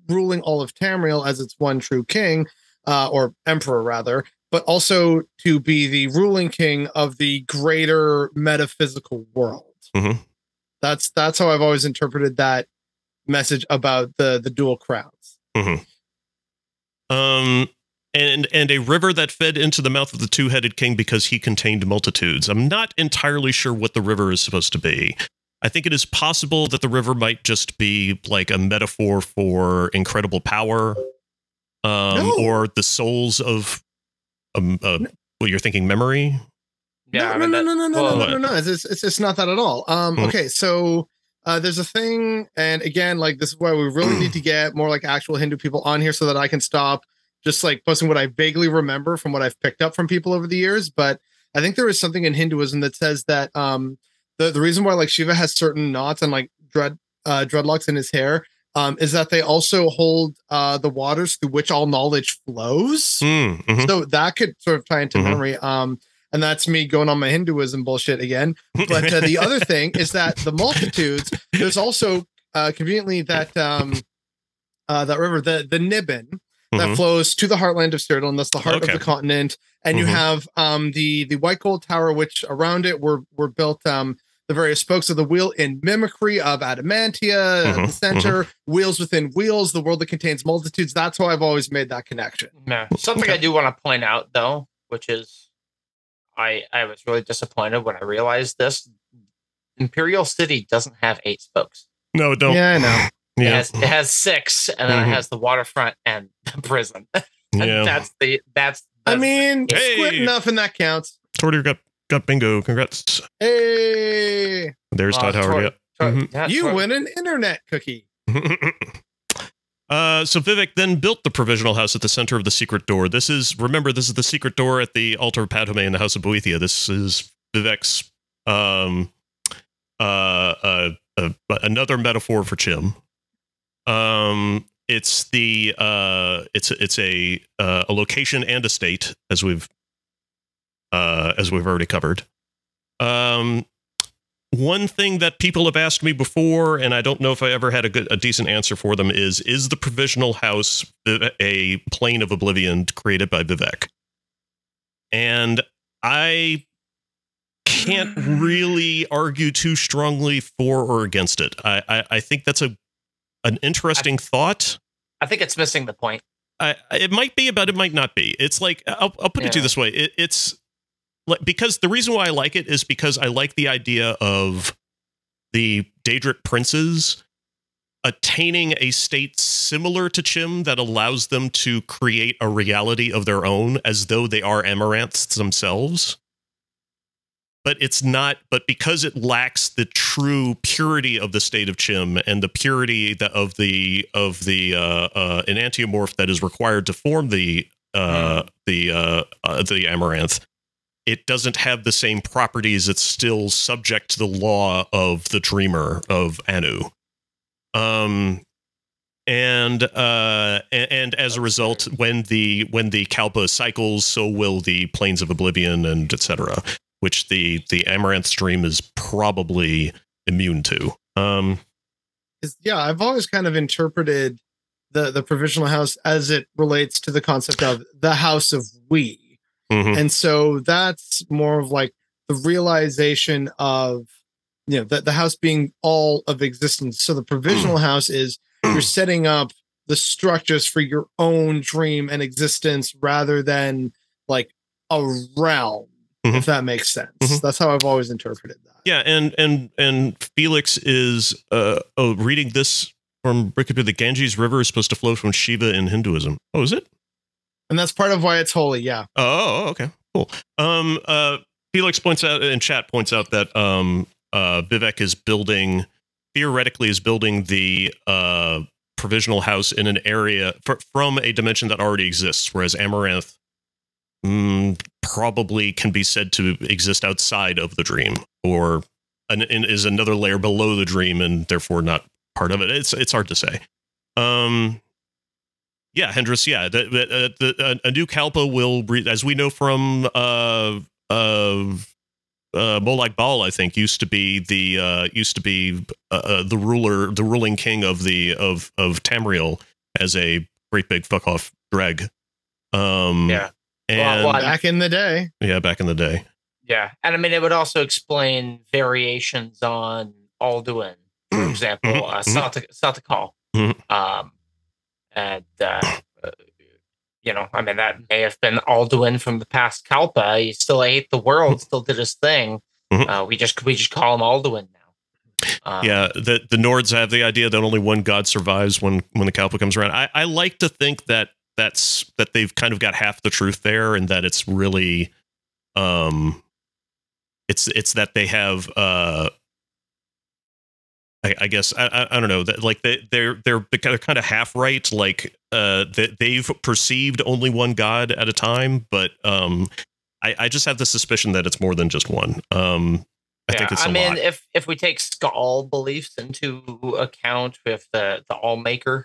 ruling all of Tamriel as its one true king, uh, or emperor rather, but also to be the ruling king of the greater metaphysical world. Mhm. That's that's how I've always interpreted that message about the the dual crowns. Um, and and a river that fed into the mouth of the two-headed king because he contained multitudes. I'm not entirely sure what the river is supposed to be. I think it is possible that the river might just be like a metaphor for incredible power, um, No. or the souls of. Um, uh, well, you're thinking memory. Yeah, I no, mean, no, no, no, no, well, no, no, no, no. It's, it's, it's, it's not that at all. Um, Hmm. okay, so uh, there's a thing, and again, like this is why we really need to get more like actual Hindu people on here so that I can stop just like posting what I vaguely remember from what I've picked up from people over the years. But I think there is something in Hinduism that says that um, the the reason why like Shiva has certain knots and like dread uh, dreadlocks in his hair um, is that they also hold uh, the waters through which all knowledge flows. Mm, mhm. So that could sort of tie into Mhm. memory. Um, and that's me going on my Hinduism bullshit again. But uh, the other thing is that the multitudes, there's also uh, conveniently that um, uh, that river, the the Niben, that Mhm. flows to the heartland of Cyril, and that's the heart Okay. of the continent. And you Mhm. have um, the the white gold tower, which around it were were built um, the various spokes of the wheel in mimicry of adamantia, at Mhm, the center, wheels within wheels, the world that contains multitudes. That's how I've always made that connection. Yeah. Something I do want to point out though, which is I I was really disappointed when I realized this. Imperial City doesn't have eight spokes. no, it don't. Yeah, I know. It Yeah, has it has six, and then Mhm. it has the waterfront and the prison. and yeah. that's the that's, I mean, Hey. enough, and that counts. Tortier got got bingo. Congrats. Hey, There's uh, Todd Howard. Tor- Yep. Tor- Mhm. yeah, you Tor- win an internet cookie. Uh, so Vivec then built the provisional house at the center of the secret door. This is remember this is the secret door at the altar of Padomay in the house of Boethiah. This is Vivec's um uh, uh, uh another metaphor for Chim. Um, it's the uh it's it's a uh, a location and a state as we've uh as we've already covered. Um, one thing that people have asked me before, and I don't know if I ever had a good, a decent answer for them, is: Is the provisional house a plane of oblivion created by Vivec? And I can't really argue too strongly for or against it. I, I, I think that's a an interesting thought. I think it's missing the point. I, it might be, but it might not be. It's like I'll, I'll put it to you this way: it, it's because the reason why I like it is because I like the idea of the Daedric princes attaining a state similar to Chim that allows them to create a reality of their own as though they are amaranths themselves. But it's not, but because it lacks the true purity of the state of Chim and the purity that of the of the uh, uh, enantiomorph that is required to form the uh, the uh, uh, the amaranth, it doesn't have the same properties. It's still subject to the law of the dreamer of Anu. Um, and uh, and, and as a result, when the when the Kalpa cycles, so will the planes of oblivion and etc. Which the the amaranth stream is probably immune to. Um, yeah, I've always kind of interpreted the the provisional house as it relates to the concept of the house of we. Mhm. And so that's more of like the realization of you know the, the house being all of existence. So the provisional house is you're setting up the structures for your own dream and existence rather than like a realm, Mhm. if that makes sense. Mhm. That's how I've always interpreted that. Yeah, and and and Felix is uh oh reading this from Wikipedia. The Ganges River is supposed to flow from Shiva in Hinduism. Oh, is it? And that's part of why it's holy. Yeah. Oh, okay, cool. Um, uh, Felix points out in chat points out that um, uh, Vivec is building theoretically is building the uh provisional house in an area fr- from a dimension that already exists, whereas Amaranth mm, probably can be said to exist outside of the dream, or an, is another layer below the dream, and therefore not part of it. It's it's hard to say. Um, yeah, Hendris. Yeah, the, the, uh, the, uh, a new Kalpa will, re- as we know from uh, uh, uh, Molag Bal, I think used to be the uh, used to be uh, uh, the ruler, the ruling king of the of of Tamriel as a great big fuck off dreg. Um, Yeah. and Well, well, Back in the day. yeah, back in the day. Yeah, and I mean it would also explain variations on Alduin, for example, uh, Mhm. Salta Satakal. Mhm. Um, and uh, you know, I mean, that may have been Alduin from the past Kalpa. He still ate the world, still did his thing. Mhm. Uh, we just we just call him Alduin now. Um, yeah, the the Nords have the idea that only one god survives when when the Kalpa comes around. I, I like to think that that's that they've kind of got half the truth there, and that it's really, um, it's it's that they have uh. I, I guess I, I I don't know that like they they're they're they're kind of half right like uh that they've perceived only one god at a time but um I I just have the suspicion that it's more than just one um I think it's a I mean, lot if if we take Skaal beliefs into account with the the Allmaker,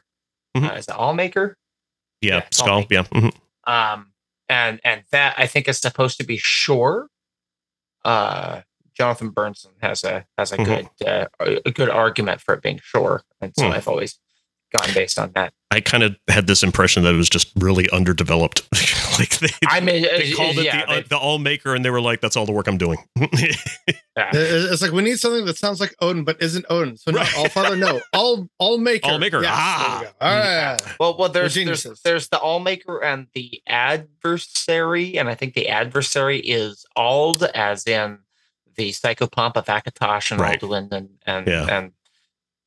Mhm. uh, is it Allmaker? yeah, yeah, it's Skaal all yeah mhm. Um, and and that I think is supposed to be Shor. Uh, Jonathan Bernson has a has a Mhm. good uh, a a good argument for it being Shor, and so Hmm. I've always gone based on that. I kind of had this impression that it was just really underdeveloped. like they, I mean, they uh, called it yeah, the, uh, the all maker, and they were like, "That's all the work I'm doing." yeah. It's like we need something that sounds like Odin but isn't Odin. So not Right. all father, no, all all maker, All maker. Yes, Ah. there we go. All right. Well, well, there's there's, geniuses. there's the Allmaker and the adversary, and I think the adversary is Ald, as in the psychopomp of Akatosh and Right. Alduin, and and Yeah. and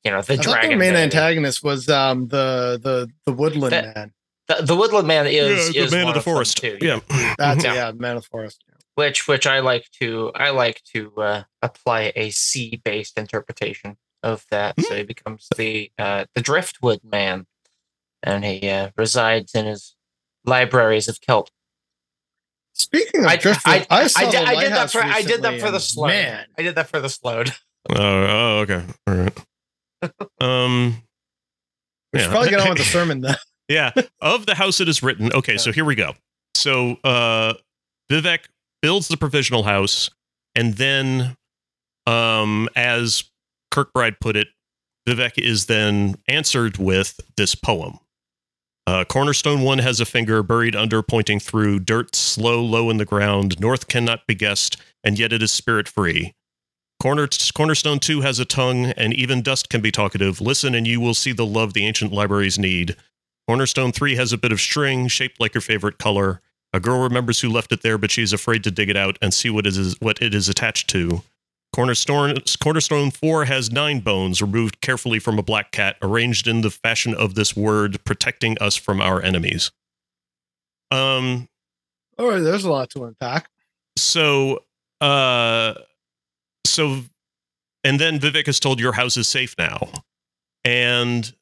you know the I dragon. their main divinity. antagonist was um the the the woodland That- man. The, the Woodland Man is yeah, is the man one of the them forest. too, yeah. That's Yeah. yeah, man of the forest. which which I like to I like to uh, apply a sea based interpretation of that. So he becomes the uh, the Driftwood Man, and he uh, resides in his libraries of kelp. Speaking of I, driftwood, I, I, saw I, did, the I did that lighthouse for I did that for the and slow. Man, I did that for the slowed. Oh, oh, okay. All right. Um. we should probably get on with the sermon then. yeah. Of the house it is written. Okay, so here we go. So uh Vivec builds the provisional house, and then um as Kirkbride put it, Vivec is then answered with this poem. Uh, Cornerstone one has a finger buried under, pointing through dirt, slow, low in the ground. North cannot be guessed, and yet it is spirit free. Corner, Cornerstone 2 has a tongue, and even dust can be talkative. Listen, and you will see the love the ancient libraries need. Cornerstone 3 has a bit of string, shaped like your favorite color. A girl remembers who left it there, but she's afraid to dig it out and see what it is, what it is attached to. Cornerstone, Cornerstone 4 has nine bones, removed carefully from a black cat, arranged in the fashion of this word, protecting us from our enemies. Um, All right, there's a lot to unpack. so uh so and then Vivec is told your house is safe now. And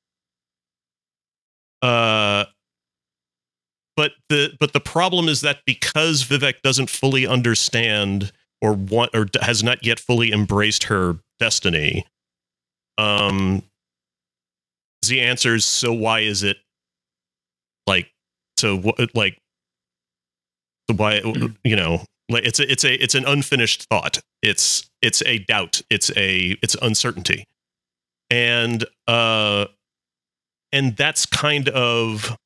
uh but the but the problem is that because Vivec doesn't fully understand or want or has not yet fully embraced her destiny, um Z answers, so why is it like so what like so why you know like it's a, it's a it's an unfinished thought. It's it's a doubt. It's a it's uncertainty. And uh and that's kind of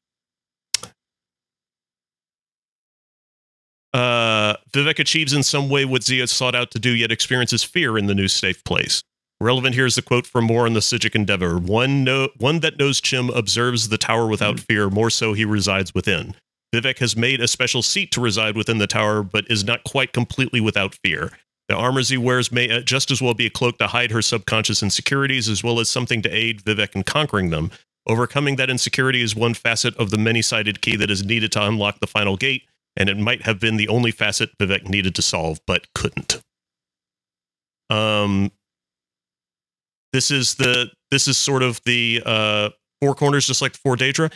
uh vivec achieves in some way what zia sought out to do yet experiences fear in the new safe place. Relevant here is the quote from more on the Psijic endeavor. One one that knows chim observes the tower without fear. More so he resides within. Vivec has made a special seat to reside within the tower, but is not quite completely without fear. The armors he wears may uh, just as well be a cloak to hide her subconscious insecurities, as well as something to aid Vivec in conquering them. Overcoming that insecurity is one facet of the many sided key that is needed to unlock the final gate, and it might have been the only facet Vivec needed to solve, but couldn't. Um, this is the this is sort of the uh, four corners, just like the four Daedra.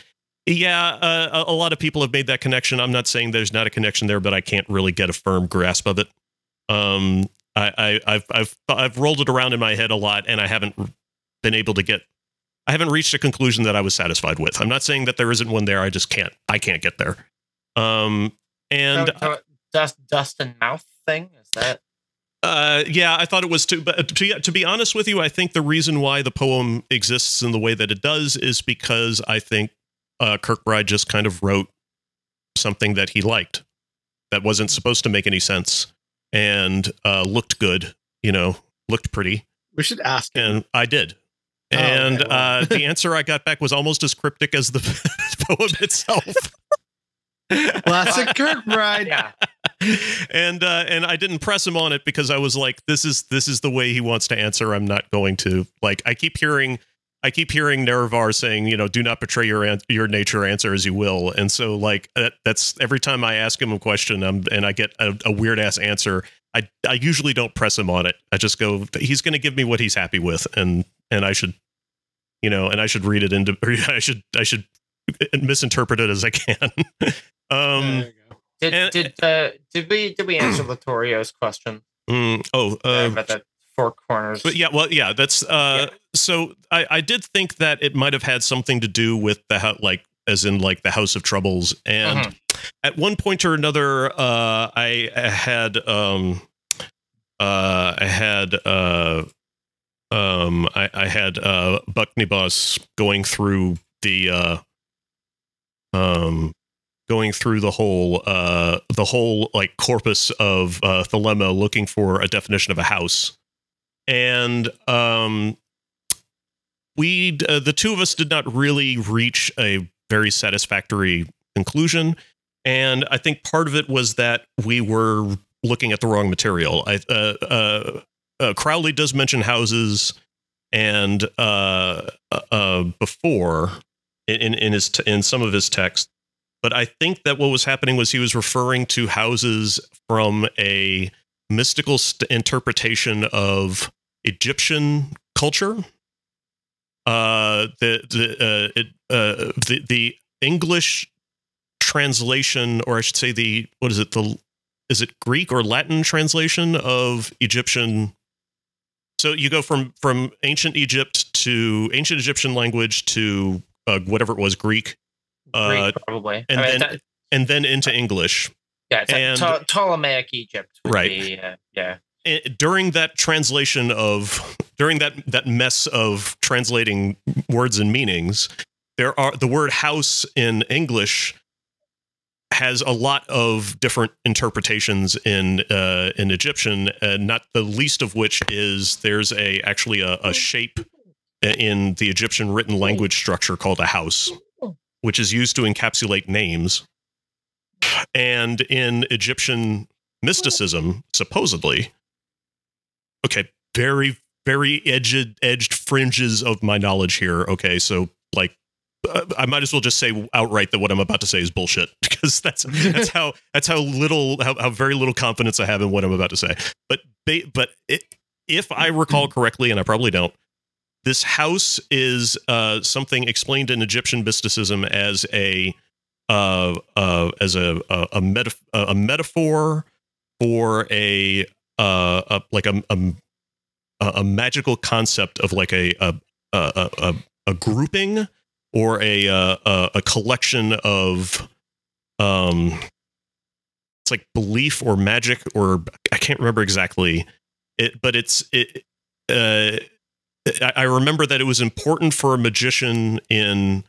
Yeah, uh, a lot of people have made that connection. I'm not saying there's not a connection there, but I can't really get a firm grasp of it. Um, I, I, I've I've I've rolled it around in my head a lot, and I haven't been able to get. I haven't reached a conclusion that I was satisfied with. I'm not saying that there isn't one there. I just can't. I can't get there. Um, and So- so dust dust and mouth thing is that uh, yeah, I thought it was too. But to, to be honest with you, I think the reason why the poem exists in the way that it does is because I think uh, Kirkbride just kind of wrote something that he liked that wasn't supposed to make any sense and uh, looked good. You know, looked pretty, We should ask him. and I did. Oh, okay, And well. uh, the answer I got back was almost as cryptic as the poem itself. Classic Kirkbride. yeah. and uh, and I didn't press him on it because I was like, this is this is the way he wants to answer. I'm not going to like. I keep hearing, I keep hearing Nerevar saying, you know, do not betray your an- your nature. Answer as you will. And so like that, that's every time I ask him a question, um, and I get a, a weird ass answer. I I usually don't press him on it. I just go, he's going to give me what he's happy with, and and I should, you know, and I should read it into. I should I should misinterpret it as I can. um. There you go. Did And- did uh, did we did we answer Latorio's question mm, oh. uh, about the four corners? But yeah, well, yeah, that's uh so I I did think that it might have had something to do with the hou- like as in like the House of Troubles and Mhm. at one point or another uh I had um uh I had uh um I I had uh Bucknibus going through the uh um going through the whole uh the whole like corpus of uh Thelema looking for a definition of a house. And um we uh, the two of us did not really reach a very satisfactory conclusion. And i think part of it was that we were looking at the wrong material. I uh, uh, uh crowley does mention houses and uh uh, before in in his t- in some of his text but i think that what was happening was he was referring to houses from a mystical st- interpretation of Egyptian culture. Uh, the the uh, it, uh, the the English translation, or I should say, the what is it? The is it Greek or Latin translation of Egyptian? So you go from from ancient Egypt to ancient Egyptian language to uh, whatever it was Greek, Greek, uh, probably. and I mean, then- that- and then into English. yeah, it's like and- Pto- Ptolemaic Egypt. Right. Be, uh, yeah. eh, during that translation of during that that mess of translating words and meanings there are the word house in english has a lot of different interpretations in uh, in egyptian uh, not the least of which is there's a actually a, a shape in the egyptian written language structure called a house which is used to encapsulate names. And in egyptian mysticism supposedly okay very very edged edged fringes of my knowledge here okay? So like uh, i might as well just say outright that what i'm about to say is bullshit because that's that's how that's how little how, how very little confidence i have in what i'm about to say. But but it, if i recall correctly and i probably don't this house is uh, something explained in egyptian mysticism as a uh, uh, as a a, a, metaf- a metaphor for a uh, a, like a, a magical concept of like a a a, a, grouping or a, uh, a a collection of um it's like belief or magic or I can't remember exactly it but it's it uh I, remember that it was important for a magician in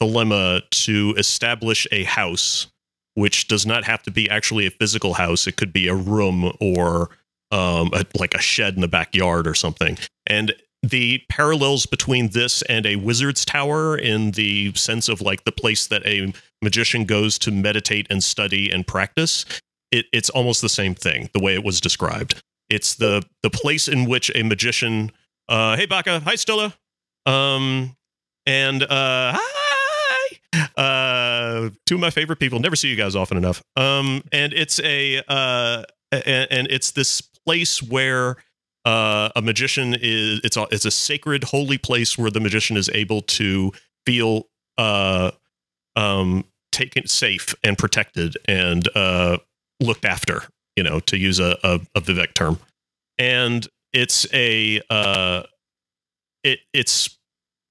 Thelema to establish a house which does not have to be actually a physical house. It could be a room or um, a, like a shed in the backyard or something. And the parallels between this and a wizard's tower, in the sense of like the place that a magician goes to meditate and study and practice, it, it's almost the same thing. The way it was described, it's the the place in which a magician. Uh, hey, Baka. Hi, Stella. Um, and uh, hi uh two of my favorite people never see you guys often enough um and it's a uh and, and it's this place where uh a magician is it's a it's a sacred holy place where the magician is able to feel uh um taken safe and protected and uh looked after you know to use a a, a vivec term and it's a uh it it's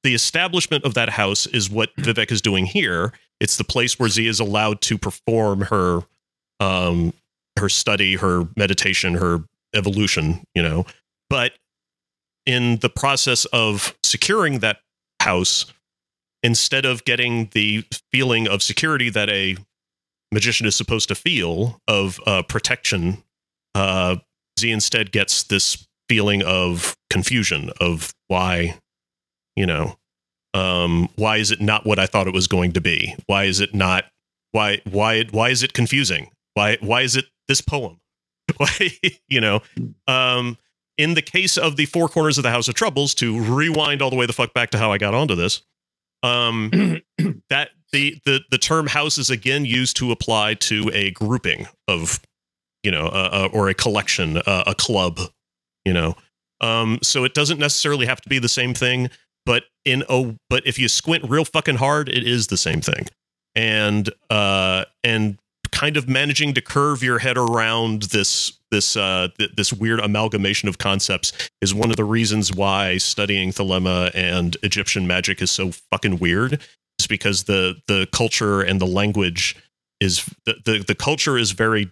the establishment of that house is what Vivec is doing here. It's the place where Z is allowed to perform her um her study, her meditation, her evolution, you know. But in the process of securing that house, instead of getting the feeling of security that a magician is supposed to feel of uh, protection, uh, Z instead gets this feeling of confusion of why you know um why is it not what i thought it was going to be why is it not why why why is it confusing? Why why is it this poem? Why you know? Um, in the case of the Four Corners of the House of Troubles, to rewind all the way the fuck back to how I got onto this, um, that the the the term house is again used to apply to a grouping of, you know, uh, uh, or a collection, uh, a club, you know. Um, so it doesn't necessarily have to be the same thing, but in oh, but if you squint real fucking hard, it is the same thing, and uh, and kind of managing to curve your head around this this uh, th- this weird amalgamation of concepts is one of the reasons why studying Thelema and Egyptian magic is so fucking weird. Is because the the culture and the language is the the, the culture is very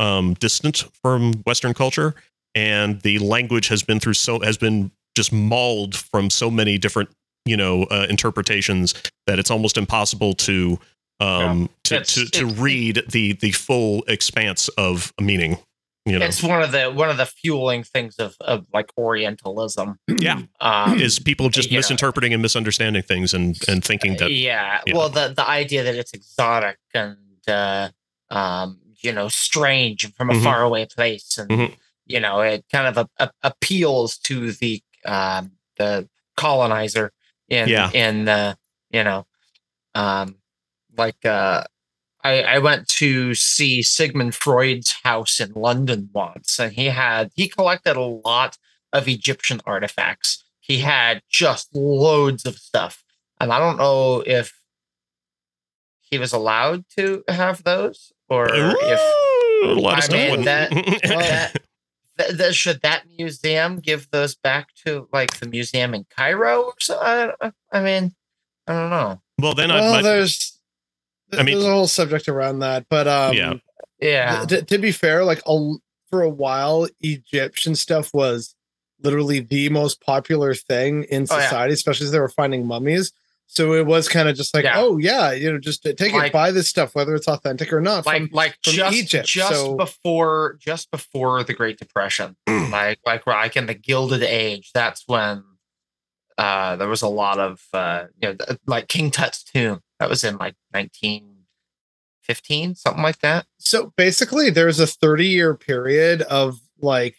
um, distant from Western culture, and the language has been through so has been just mauled from so many different you know uh, interpretations that it's almost impossible to um to, It's- to to it- read the the full expanse of meaning you know It's one of the one of the fueling things of of like Orientalism. yeah Um, is people just yeah. misinterpreting and misunderstanding things and and thinking that yeah, yeah. well the the idea that it's exotic and uh um you know strange and from a Mhm. faraway place and Mhm. You know it kind of a, a- appeals to the um the colonizer in Yeah. in the you know um like uh I, I went to see Sigmund Freud's house in London once, and he had he collected a lot of Egyptian artifacts. He had just loads of stuff, and I don't know if he was allowed to have those or if a I mean, that- that, th- th- should that museum give those back to like the museum in Cairo or so. I, I- I mean, I don't know. well then well, I, there's I mean- there's a whole subject around that, but um, Yeah. Yeah, t- to be fair, like a, for a while, Egyptian stuff was literally the most popular thing in Oh, yeah. society, especially as they were finding mummies. So it was kind of just like, Yeah. oh yeah, you know, just take Like- it, buy this stuff, whether it's authentic or not. like from- like from just Egypt, just so- before just before the Great Depression, like like like in the Gilded Age. That's when uh there was a lot of uh you know like King Tut's tomb. That was in like nineteen fifteen, something like that. so basically there's a 30 year period of like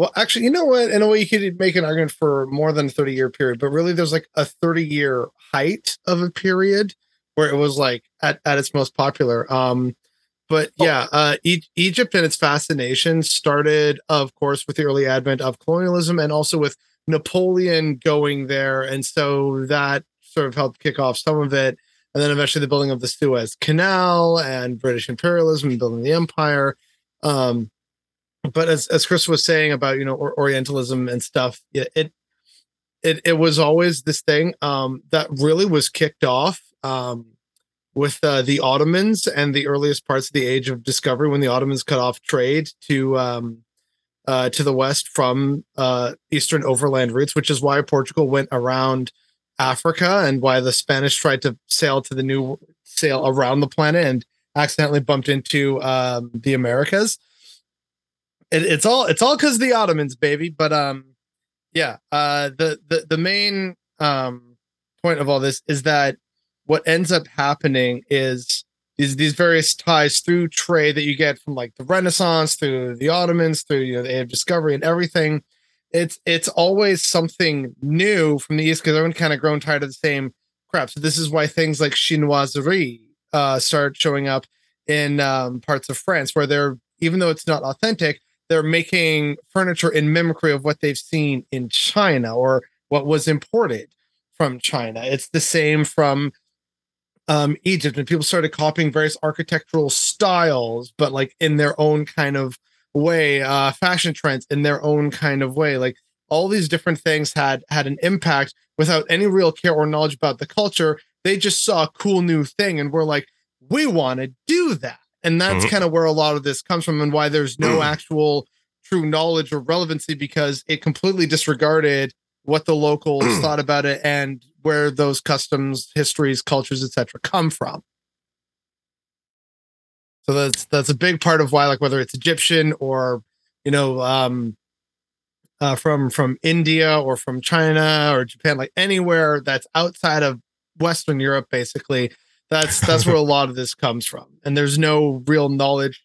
well actually you know what in a way you could make an argument for more than a 30 year period but really there's like a 30 year height of a period where it was like at, at its most popular um but Oh. yeah uh e- egypt and its fascination started of course with the early advent of colonialism and also with napoleon going there and so that sort of helped kick off some of it and then eventually the building of the Suez Canal and British imperialism and building the empire. Um, but as as Chris was saying about you know or, Orientalism and stuff, yeah, it it it was always this thing um, that really was kicked off um, with uh, the Ottomans and the earliest parts of the Age of Discovery when the Ottomans cut off trade to um, uh, to the west from uh, eastern overland routes, which is why Portugal went around Africa and why the Spanish tried to sail to the new sail around the planet and accidentally bumped into um, the Americas. It, it's all it's all because the Ottomans, baby. But um, yeah. Uh, the the the main um point of all this is that what ends up happening is these these various ties through trade that you get from like the Renaissance through the Ottomans through you know the Age of Discovery and everything it's it's always something new from the east because everyone kind of grown tired of the same crap. So this is why things like chinoiserie uh, start showing up in um, parts of France, where they're even though it's not authentic, they're making furniture in mimicry of what they've seen in China or what was imported from China. It's the same from um, Egypt, and people started copying various architectural styles, but like in their own kind of way uh fashion trends in their own kind of way. Like all these different things had had an impact without any real care or knowledge about the culture. They just saw a cool new thing and we're like we want to do that and that's Mhm. kind of where a lot of this comes from and why there's no actual true knowledge or relevancy because it completely disregarded what the locals thought about it and where those customs histories cultures etc come from. So that's that's a big part of why, like whether it's Egyptian or you know, um, uh, from from India or from China or Japan, like anywhere that's outside of Western Europe, basically, That's that's where a lot of this comes from, and there's no real knowledge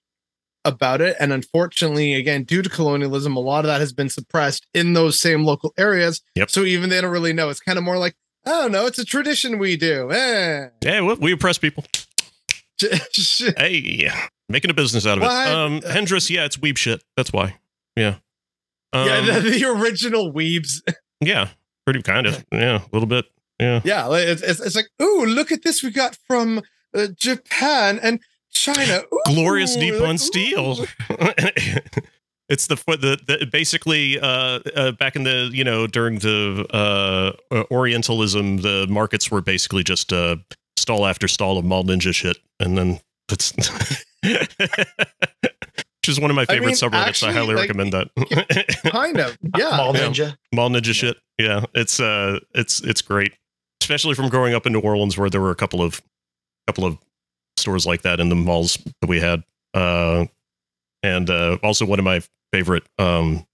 about it. And unfortunately, again, due to colonialism, a lot of that has been suppressed in those same local areas. Yep. So even they don't really know. It's kind of more like, I don't know, it's a tradition we do. Eh. Yeah, well, we oppress people. Hey, yeah, making a business out of What? it. Um, Hendris, yeah, it's weeb shit. That's why. Yeah. Um, yeah, the, the original weebs. yeah, pretty kind of. Yeah, a little bit. Yeah. Yeah, it's, it's, it's like, ooh, look at this we got from uh, Japan and China. Ooh, Glorious like, Nippon ooh. steel. it's the the, the basically uh, uh, back in the you know during the uh, uh, Orientalism, the markets were basically just uh, stall after stall of mall ninja shit, and then it's. Which is one of my I favorite mean, subreddits. actually, I highly like, recommend that. Kind of, yeah. Mall. Ninja. Mall ninja shit. Yeah, it's uh, it's it's great, especially from growing up in New Orleans, where there were a couple of couple of stores like that in the malls that we had. Uh, and uh, also one of my favorite um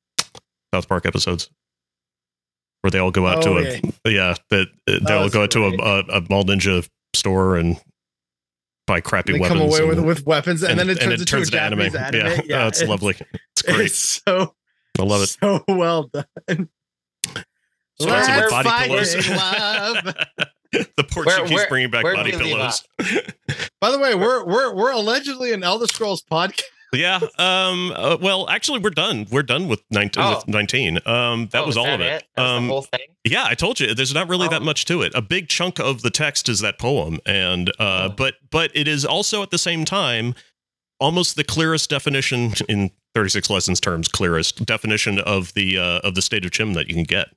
South Park episodes, where they all go out Oh, to a yeah. yeah, that uh, they all go out to a, a, a mall ninja store and buy crappy They weapons. come away with, and, with weapons, and, then it turns, into a into anime. Anime. Yeah, Oh, it's, lovely. It's great. It's so I love it. so well done. Starts Where- with body pillows. fight in love. the port Where- keeps where- bringing back body do we leave pillows. By the way, we're we're we're allegedly an Elder Scrolls podcast. yeah. Um. uh, well, actually, we're done. We're done with nineteen. Oh. With nineteen. Um. That Oh, was all that of it. That's Um. the whole thing. Yeah, I told you. There's not really that Oh. much to it. A big chunk of the text is that poem, and uh, Oh. but but it is also at the same time almost the clearest definition in 36 lessons terms, clearest definition of the uh, of the state of chim that you can get.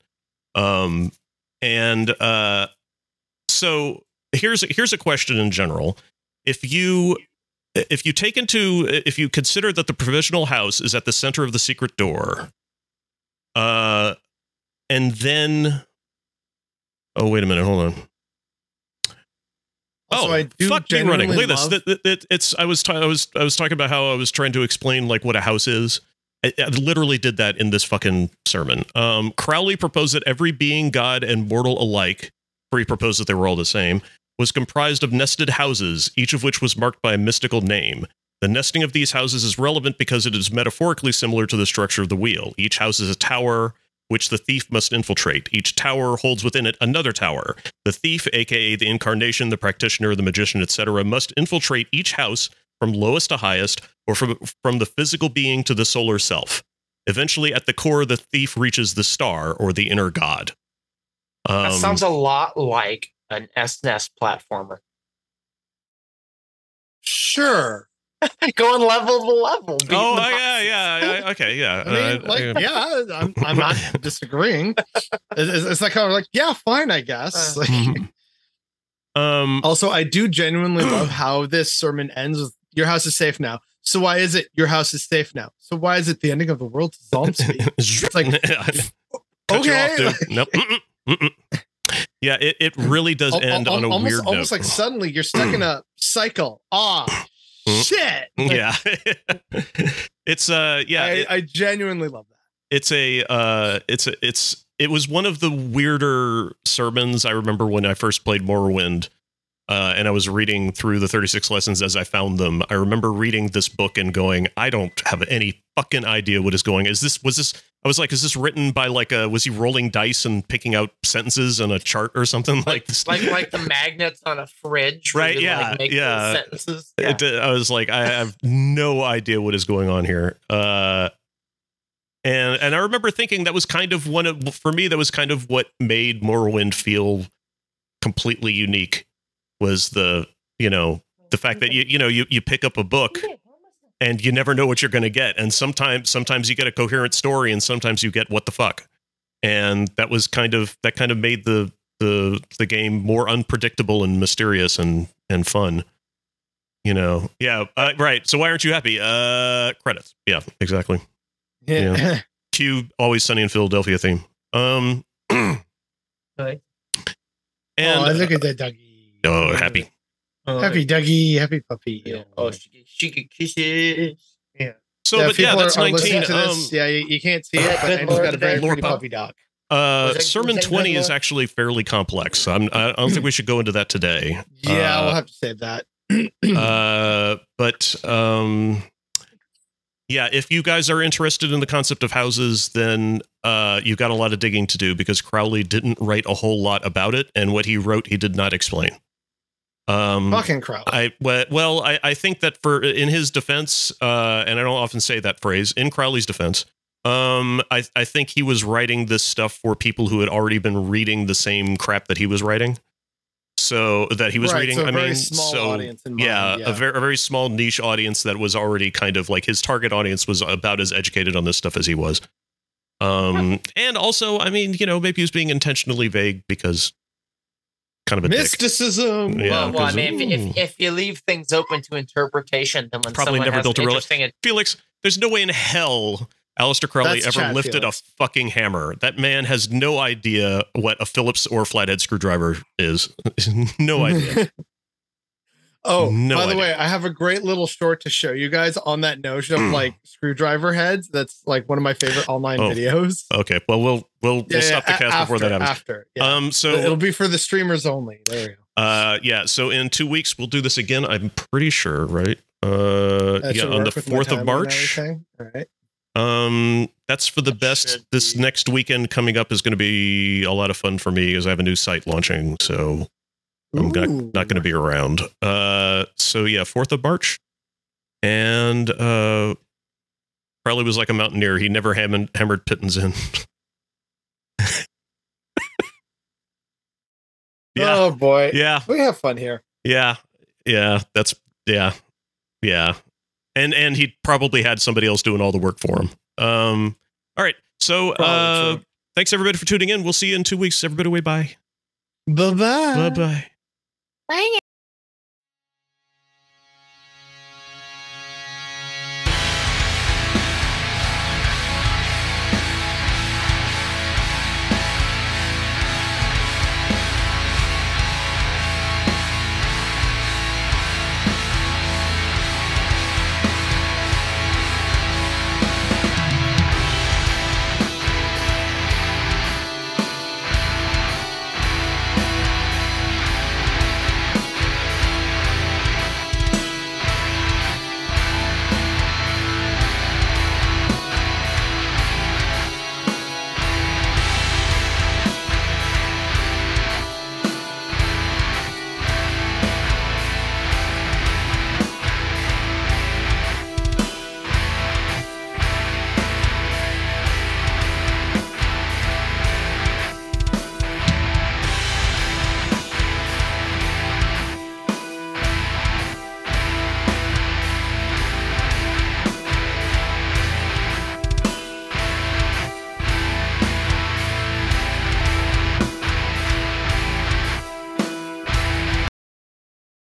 Um, and uh, so here's here's a question in general: if you if you take into if you consider that the provisional house is at the center of the secret door, uh, and then oh wait a minute, hold on. Oh, I do fuck me running! Look at this. th- th- It's I was ta- I was I was talking about how I was trying to explain like what a house is. I, I literally did that in this fucking sermon. Um, Crowley proposed that every being, god, and mortal alike, for he proposed that they were all the same, was comprised of nested houses, each of which was marked by a mystical name. The nesting of these houses is relevant because it is metaphorically similar to the structure of the wheel. Each house is a tower which the thief must infiltrate. Each tower holds within it another tower. The thief, aka the incarnation, the practitioner, the magician, etc., must infiltrate each house from lowest to highest, or from from the physical being to the solar self. Eventually, at the core, the thief reaches the star or the inner god. Um, That sounds a lot like an SNES platformer. Sure. Going level to level. oh the yeah, yeah, yeah, okay, yeah. I mean, Uh, like, uh, yeah, I'm, I'm not disagreeing. It's, it's, it's like kind of like, yeah, fine, I guess. Uh. Like, mhm. um, also, I do genuinely love how this sermon ends with "Your house is safe now." So why is it your house is safe now? So why is it the ending of the world to it's like, you off, okay. Nope. Mm-mm, mm-mm. Yeah, it, it really does Al- al- end on a almost, weird almost note. like suddenly you're stuck in a cycle. Ah, Mm. shit. yeah, it's uh, yeah, I, it- I genuinely love that. it's a uh, it's a it's it was one of the weirder sermons I remember when I first played Morrowind. Uh, and I was reading through the 36 lessons as I found them. I remember reading this book and going, I don't have any fucking idea what is going. Is this was this? I was like, is this written by like a? Was he rolling dice and picking out sentences on a chart or something like this? like like the magnets on a fridge. Right, yeah, Like, make yeah. sentences. Yeah. It, I was like, I have no idea what is going on here. Uh, and and I remember thinking that was kind of one of for me that was kind of what made Morrowind feel completely unique was the you know the fact that you you know you you pick up a book and you never know what you're going to get. And sometimes sometimes you get a coherent story and sometimes you get what the fuck. And that was kind of that kind of made the the the game more unpredictable and mysterious and and fun. You know yeah uh, right. So why aren't you happy? Uh credits. Yeah exactly. Yeah. cue always sunny in philadelphia theme. Um and oh, look at that Dougie. Oh happy Oh, Happy Dougie, happy puppy. yeah. Oh, she, she could kisses. so yeah, but yeah that's are, are 19 listening to um yeah, you, you can't see it, but Good Andrew's got a very Lord pretty Pop. puppy dog. Uh, Was it- sermon twenty is actually fairly complex. I'm, I don't think we should go into that today. Yeah, Uh, we'll have to save that. uh, but um, yeah, if you guys are interested in the concept of houses, then uh, you've got a lot of digging to do because Crowley didn't write a whole lot about it, and what he wrote, he did not explain. Um, Fucking crowd. I well, I, I think that for in his defense, uh, and I don't often say that phrase in Crowley's defense. Um, I I think he was writing this stuff for people who had already been reading the same crap that he was writing. So that he was Right, reading. so a I very mean, small so audience in mind, yeah, yeah. a very a very small niche audience that was already kind of like his target audience was about as educated on this stuff as he was. Um, and also, I mean, you know, maybe he was being intentionally vague because kind of a dick. Mysticism. Yeah, well, well, I 'cause- mean, if, if, if you leave things open to interpretation, then when Probably someone never has built an a rela- interesting Felix, there's no way in hell Aleister Crowley That's ever Chad lifted Felix. a fucking hammer. That man has no idea what a Phillips or flathead screwdriver is. no idea. Oh, No by the idea. way, I have a great little short to show you guys on that notion of like screwdriver heads. That's like one of my favorite online Oh, videos. Okay, well we'll we'll, Yeah, we'll stop the cast a- before that happens. After, yeah. Um, so it'll be for the streamers only. There we go. Uh, yeah. So in two weeks we'll do this again. I'm pretty sure, right? Uh, That yeah, on the work with my fourth of March. All right. Um, that's for the That best. This be- next weekend coming up is going to be a lot of fun for me because I have a new site launching. So I'm not, not going to be around. Uh, so yeah, fourth of March, and uh, probably was like a mountaineer. He never hammered, hammered pitons in. yeah, Oh boy. yeah, We have fun here. yeah, yeah. That's yeah, yeah. And and he probably had somebody else doing all the work for him. Um. All right. So uh, thanks everybody for tuning in. We'll see you in two weeks. Everybody, bye. Bye bye. Bye bye. Bye.